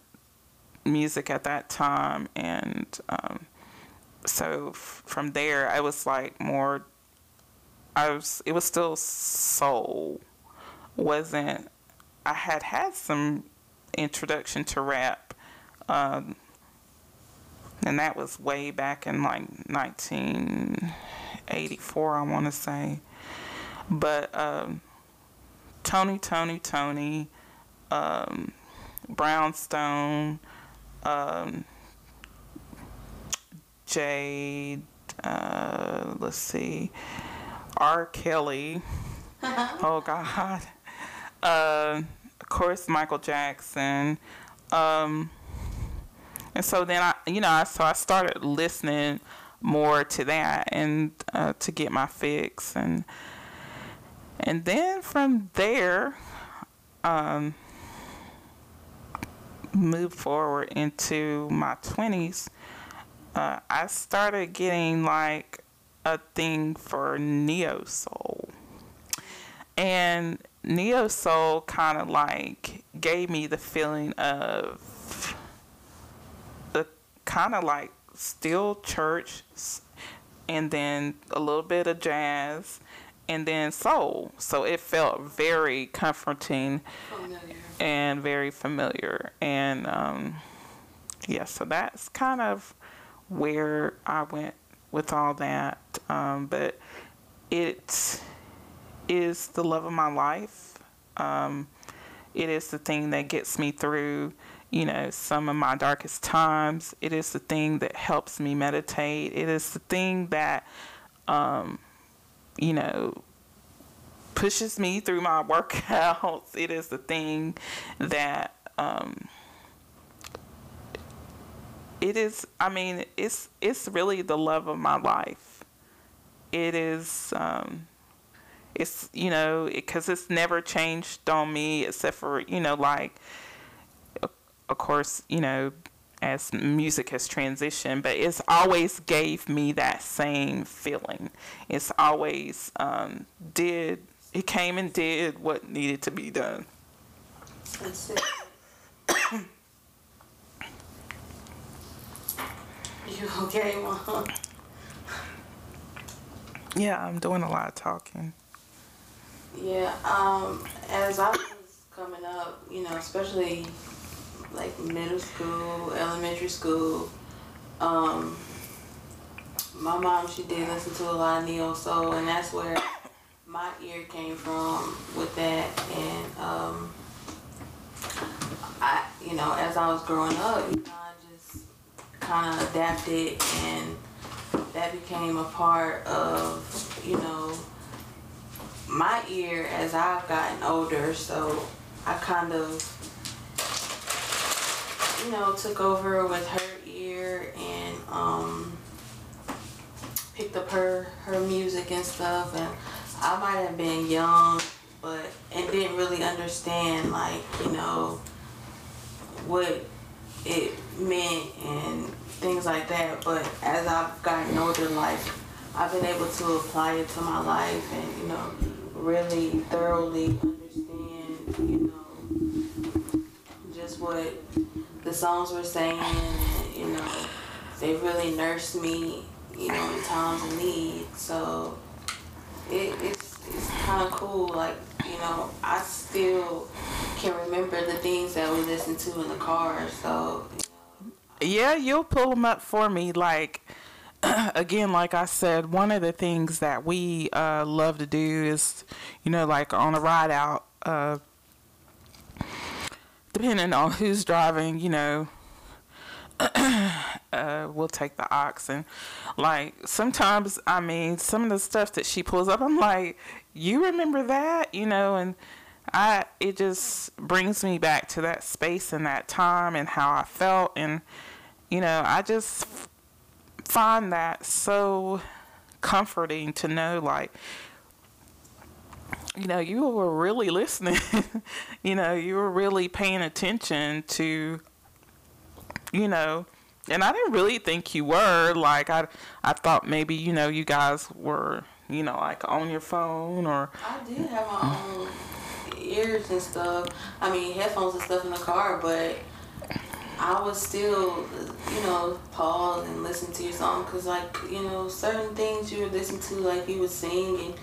music at that time. And um, so f- from there, I was like more. I was. It was still soul. Wasn't. I had had some introduction to rap, um, and that was way back in like 1984. I want to say, but um, Tony, Toni, Toné, um, Brownstone. Um, Jade, uh, let's see, R. Kelly. oh God. Uh, of course, Michael Jackson. Um, and so then I, you know, so I started listening more to that and uh, to get my fix and and then from there, um, moved forward into my twenties uh, I started getting like a thing for neo soul. And neo soul kind of like gave me the feeling of kind of like still church and then a little bit of jazz and then soul. So it felt very comforting familiar. and very familiar. And um, yeah, so that's kind of where I went with all that. Um, but it is the love of my life. Um, it is the thing that gets me through, you know, some of my darkest times. It is the thing that helps me meditate. It is the thing that, um, you know, pushes me through my workouts. It is the thing that, um, it is i mean it's it's really the love of my life it is um it's you know because it, it's never changed on me except for you know like of course you know as music has transitioned but it's always gave me that same feeling it's always um did it came and did what needed to be done That's it. You okay, Mom? Yeah, I'm doing a lot of talking. Yeah, um, as I was coming up, you know, especially like middle school, elementary school, um, my mom she did listen to a lot of neo soul, and that's where my ear came from with that. And um, I, you know, as I was growing up, you know, I just kind of adapted, and that became a part of, you know, my ear as I've gotten older. So I kind of, you know, took over with her ear and um, picked up her her music and stuff. And I might have been young, but and didn't really understand like you know what it meant and things like that. But as I've gotten older, like I've been able to apply it to my life and you know really thoroughly understand you know just what the songs were saying and you know they really nursed me you know in times of need. So it, it's it's kind of cool like you know I still can remember the things that we listened to in the car. So. Yeah, you'll pull them up for me. Like, again, like I said, one of the things that we uh, love to do is, you know, like on a ride out, uh, depending on who's driving, you know, uh, we'll take the aux. And like sometimes I mean some of the stuff that she pulls up I'm like you remember that? You know and I it just brings me back to that space and that time and how I felt. And you know I just find that so comforting to know like you know you were really listening you know you were really paying attention to you know and I didn't really think you were like I I thought maybe you know you guys were you know like on your phone or I did have my own ears and stuff. I mean headphones and stuff in the car but I was still you know pause and listen to your song because like you know certain things you would listen to like you would sing and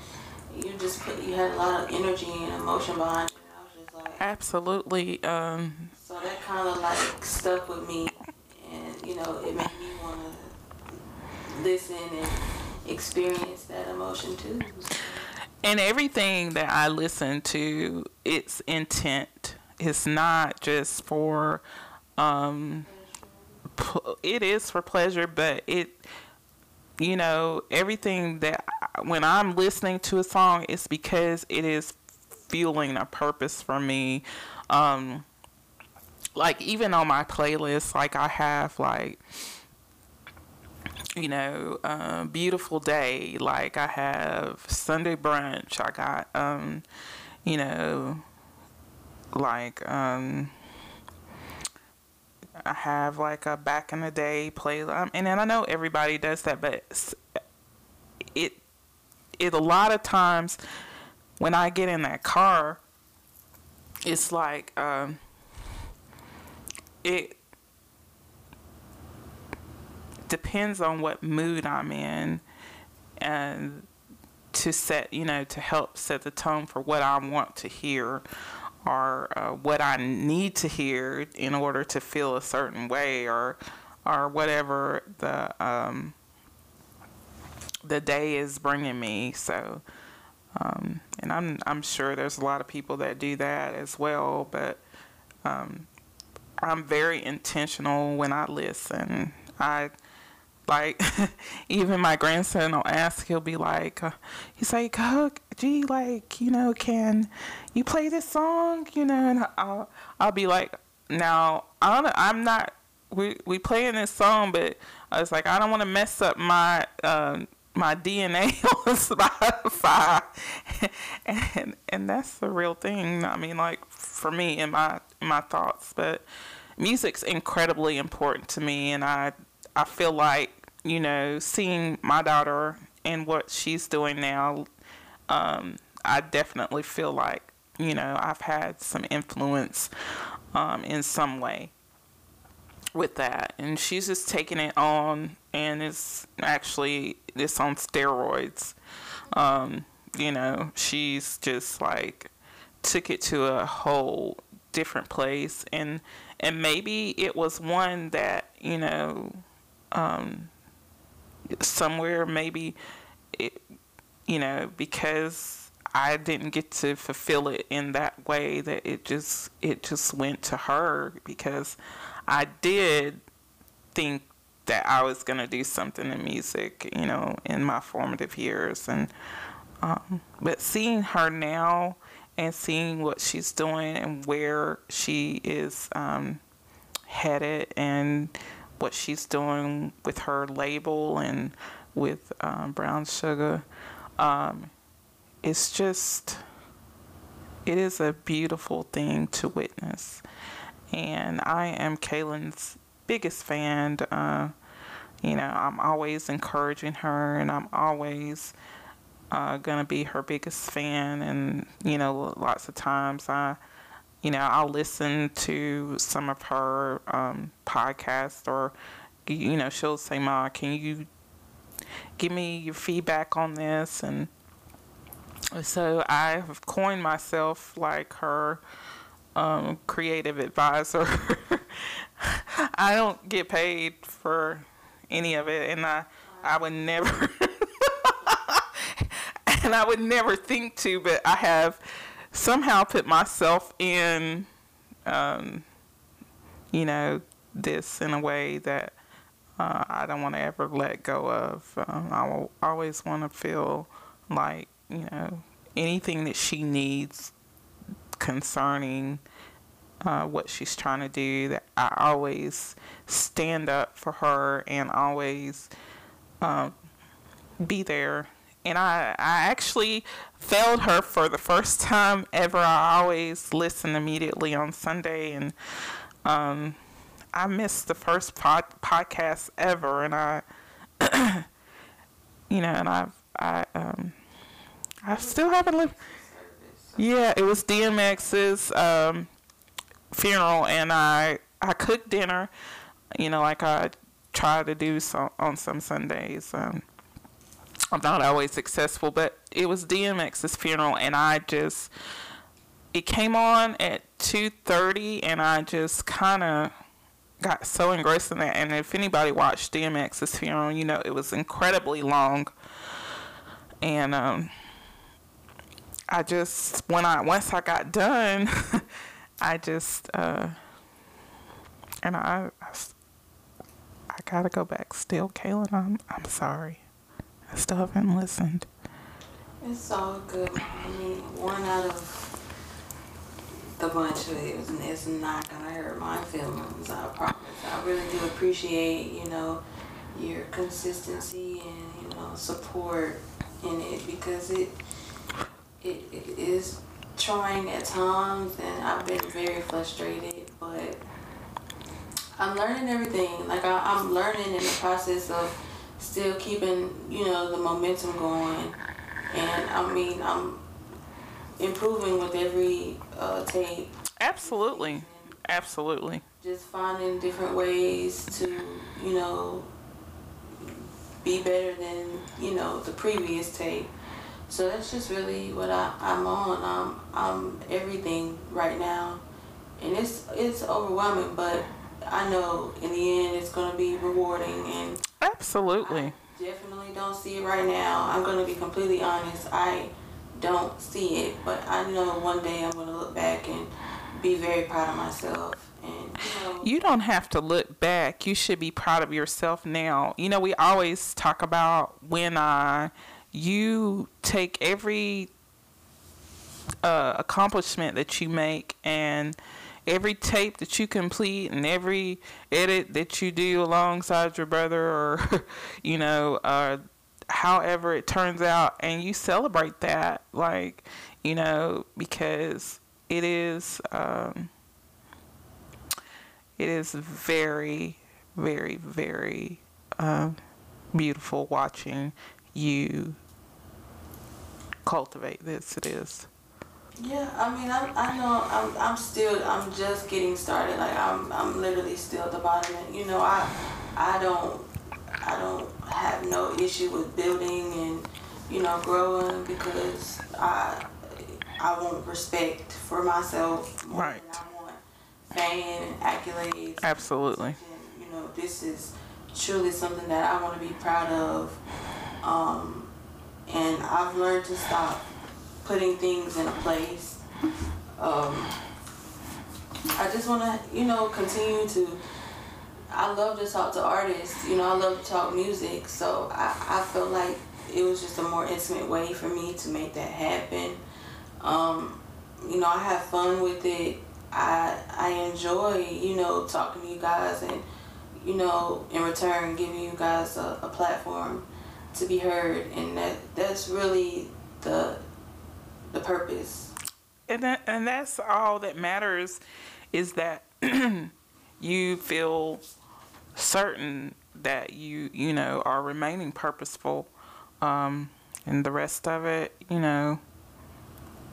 you just put you had a lot of energy and emotion behind it I was just like absolutely um so that kind of like stuck with me and you know it made me want to listen and experience that emotion too. And everything that I listen to, it's intent. It's not just for, um, it is for pleasure, but it, you know, everything that I, when I'm listening to a song, it's because it is fueling a purpose for me. Um, like even on my playlist, like I have like you know, uh, beautiful day. Like I have Sunday brunch. I got um, you know, like um. I have like a back in the day playlist, um, and then I know everybody does that, but it it a lot of times when I get in that car, it's like um, it depends on what mood I'm in and to set, you know, to help set the tone for what I want to hear or uh, what I need to hear in order to feel a certain way or or whatever the um, the day is bringing me. So, um, and I'm I'm sure there's a lot of people that do that as well, but um, I'm very intentional when I listen. I like even my grandson will ask. He'll be like, uh, he's like, oh, gee, like you know, can you play this song? You know, and I'll I'll be like, now I don't, I'm not. We we playing this song, but I was like, I don't want to mess up my. Uh, my DNA on Spotify, and and that's the real thing. I mean, like for me and my my thoughts, but music's incredibly important to me, and I I feel like you know seeing my daughter and what she's doing now, um, I definitely feel like you know I've had some influence um, in some way with that, and she's just taking it on, and it's actually it's on steroids. Um, you know, she's just like took it to a whole different place, and and maybe it was one that you know um, somewhere maybe it, you know, because I didn't get to fulfill it in that way that it just it just went to her because I did think that I was gonna do something in music, you know, in my formative years. And um, but seeing her now and seeing what she's doing and where she is um, headed and what she's doing with her label and with um, Brown Sugar, um, it's just, it is a beautiful thing to witness. And I am Kaylin's biggest fan. Uh, you know, I'm always encouraging her and I'm always uh, gonna be her biggest fan, and you know, lots of times I, you know, I'll listen to some of her um, podcasts, or you know, she'll say, "Ma, can you give me your feedback on this?" and so I have coined myself like her um, creative advisor. I don't get paid for any of it, and I I would never and I would never think to, but I have somehow put myself in, um, you know, this in a way that uh, I don't want to ever let go of. Um, I will always want to feel like, you know, anything that she needs concerning uh, what she's trying to do, that I always stand up for her and always uh, be there and I, I actually failed her for the first time ever. I always listen immediately on Sunday, and um, I missed the first pod, podcast ever, and I, you know, and I, I, um, I still haven't lived. Yeah, it was DMX's um, funeral, and I, I cooked dinner, you know, like I try to do so, on some Sundays. Um, I'm not always successful, but it was DMX's funeral, and I just it came on at 2:30, and I just kind of got so engrossed in that. And if anybody watched DMX's funeral, you know it was incredibly long, and um, I just when I once I got done, I just uh, and I, I gotta go back still, Kaylin. I'm I'm sorry. I still haven't listened. It's all good. I mean, one out of the bunch of it is not gonna hurt my feelings. I promise. I really do appreciate, you know, your consistency and you know support in it because it it, it is trying at times and I've been very frustrated, but I'm learning everything. Like I, I'm learning in the process of still keeping, you know, the momentum going. And I mean, I'm improving with every uh, tape. Absolutely. Absolutely. Just finding different ways to, you know, be better than, you know, the previous tape. So that's just really what I, I'm on. I'm, I'm everything right now. And it's, it's overwhelming, but I know in the end it's going to be rewarding and absolutely. I definitely don't see it right now. I'm going to be completely honest. I don't see it, but I know one day I'm going to look back and be very proud of myself. And, you, know, you don't have to look back. You should be proud of yourself now. You know, we always talk about when I, you take every uh, accomplishment that you make and every tape that you complete and every edit that you do alongside your brother or you know uh, however it turns out and you celebrate that like you know because it is um, it is very very very uh, beautiful watching you cultivate this. It is yeah, I mean, I, I know I'm, I'm still, I'm just getting started. Like I'm, I'm literally still at the bottom. And, you know, I, I don't, I don't have no issue with building and, you know, growing because I, I want respect for myself. Right. I want fame and accolades. Absolutely. And, you know, this is truly something that I want to be proud of. Um, and I've learned to stop putting things in place. Um, I just want to, you know, continue to. I love to talk to artists. You know, I love to talk music. So I, I felt like it was just a more intimate way for me to make that happen. Um, you know, I have fun with it. I I enjoy, you know, talking to you guys and, you know, in return giving you guys a, a platform to be heard, and that that's really the the purpose. And that, and that's all that matters, is that you feel certain that you you know are remaining purposeful, um, and the rest of it, you know,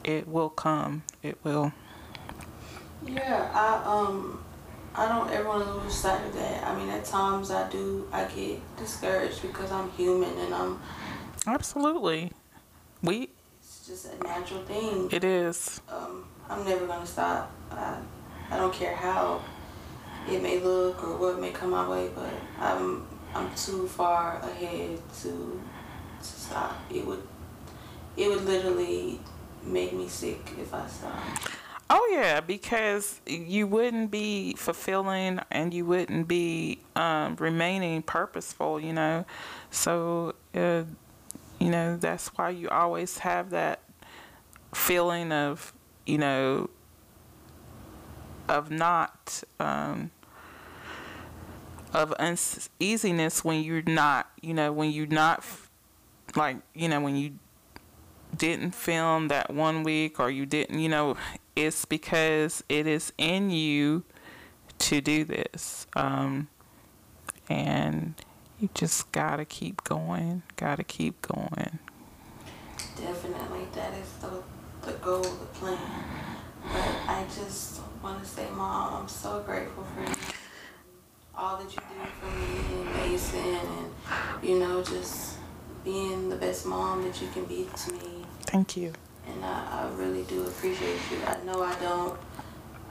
it will come. It will. Yeah, I um I don't ever want to lose sight of that. I mean, at times I do, I get discouraged because I'm human and I'm. Absolutely. We. It's just a natural thing. It is. Um, I'm never gonna stop. I, I don't care how it may look or what may come my way, but I'm I'm too far ahead to to stop. It would it would literally make me sick if I stopped. Oh yeah, because you wouldn't be fulfilling and you wouldn't be um, remaining purposeful, you know. So, uh, you know, that's why you always have that feeling of, you know, of not um, of uneasiness when you're not, you know, when you're not like, you know, when you didn't film that one week or you didn't, you know, it's because it is in you to do this. Um, and you just gotta keep going, gotta keep going. Definitely, that is the, the goal, the plan. But I just want to say, Mom, I'm so grateful for you. All that you do for me and Mason, and you know, just being the best mom that you can be to me. Thank you. And I, I really do appreciate you. I know I don't,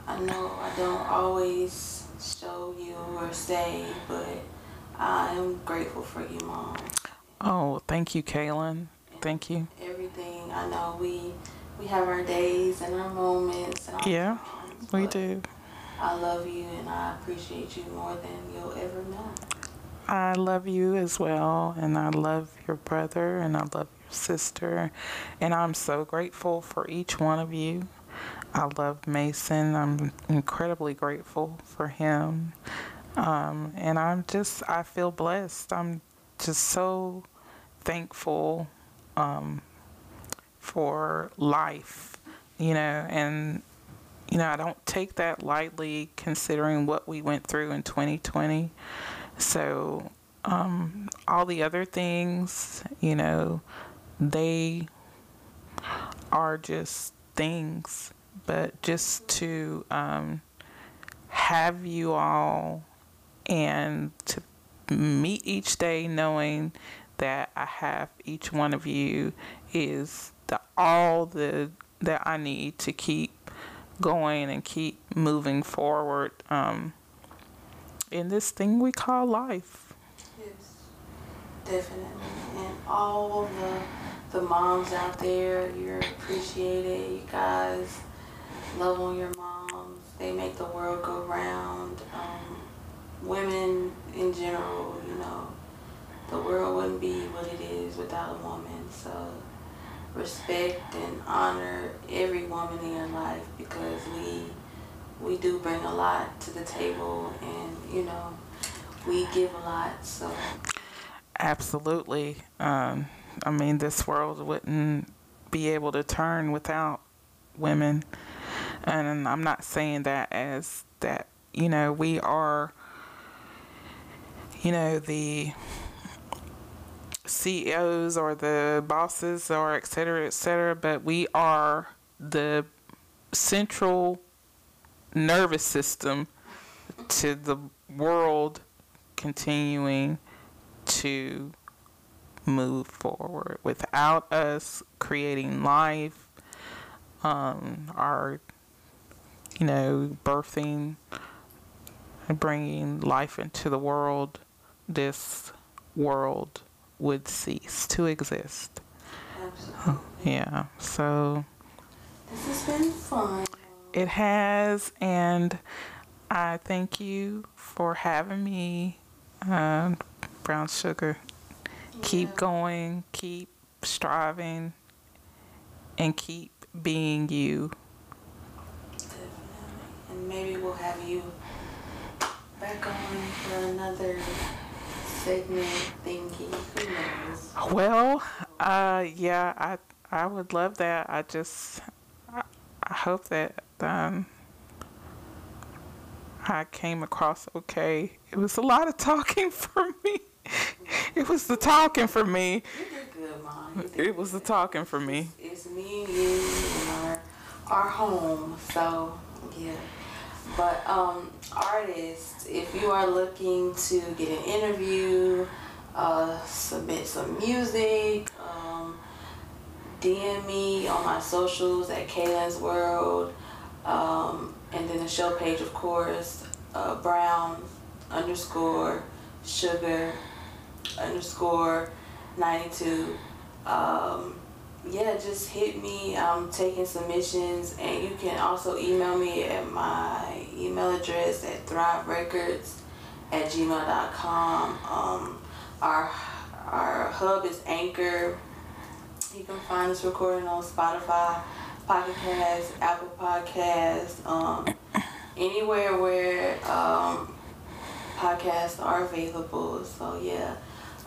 I know I don't always show you or say, but I am grateful for you, Mom. Oh, thank you, Kaylin. Thank you. Everything. I know we we have our days and our moments. And our yeah, times, we do. I love you and I appreciate you more than you'll ever know. I love you as well, and I love your brother, and I love your sister, and I'm so grateful for each one of you. I love Mason. I'm incredibly grateful for him. Um, and I'm just, I feel blessed. I'm just so thankful um, for life, you know, and, you know, I don't take that lightly considering what we went through in 2020. So, um, all the other things, you know, they are just things, but just to um, have you all and to meet each day knowing that I have each one of you is the all the that I need to keep going and keep moving forward um, in this thing we call life. Yes, definitely. And all the the moms out there, you're appreciated. You guys love on your moms. They make the world go round. Um, women in general, you know, the world wouldn't be what it is without a woman. So respect and honor every woman in your life because we we do bring a lot to the table and you know we give a lot so. Absolutely. Um, i mean this world wouldn't be able to turn without women. And i'm not saying that as that you know we are you know the CEOs or the bosses or et cetera, et cetera, but we are the central nervous system to the world continuing to move forward. Without us creating life, um, our, you know, birthing and bringing life into the world, this world would cease to exist. Absolutely. Yeah. So This has been fun. it has, and I thank you for having me, um, Brown Sugar. Keep going, keep striving, and keep being you. Definitely. And maybe we'll have you back on for another segment thingy. Well, uh, yeah, I I would love that. I just I, I hope that um, I came across okay. It was a lot of talking for me. It was the talking for me. You did good, Mom. You did It was the talking for me. It's me and you and our, our home. So, yeah. But, um, artists, if you are looking to get an interview, uh, submit some music, um, DM me on my socials at Kaylin's World, um, and then the show page, of course, uh, Brown underscore sugar underscore 92. Um, yeah, just hit me. I'm taking submissions, and you can also email me at my email address at thriverecords at gmail.com. Um, our our hub is Anchor. You can find this recording on Spotify, Pocket Cast, Apple Podcasts, um, anywhere where um, podcasts are available. So yeah.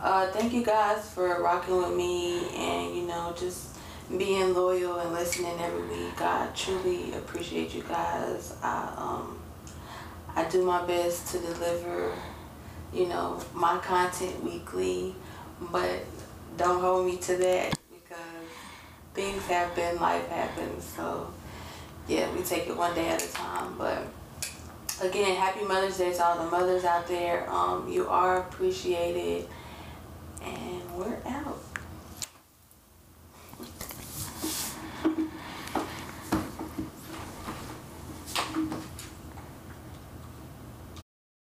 Uh, thank you guys for rocking with me and you know just being loyal and listening every week. I truly appreciate you guys. I um I do my best to deliver, you know, my content weekly, but don't hold me to that because things happen, life happens. So yeah, we take it one day at a time. But again, happy Mother's Day to all the mothers out there. Um, you are appreciated. And we're out.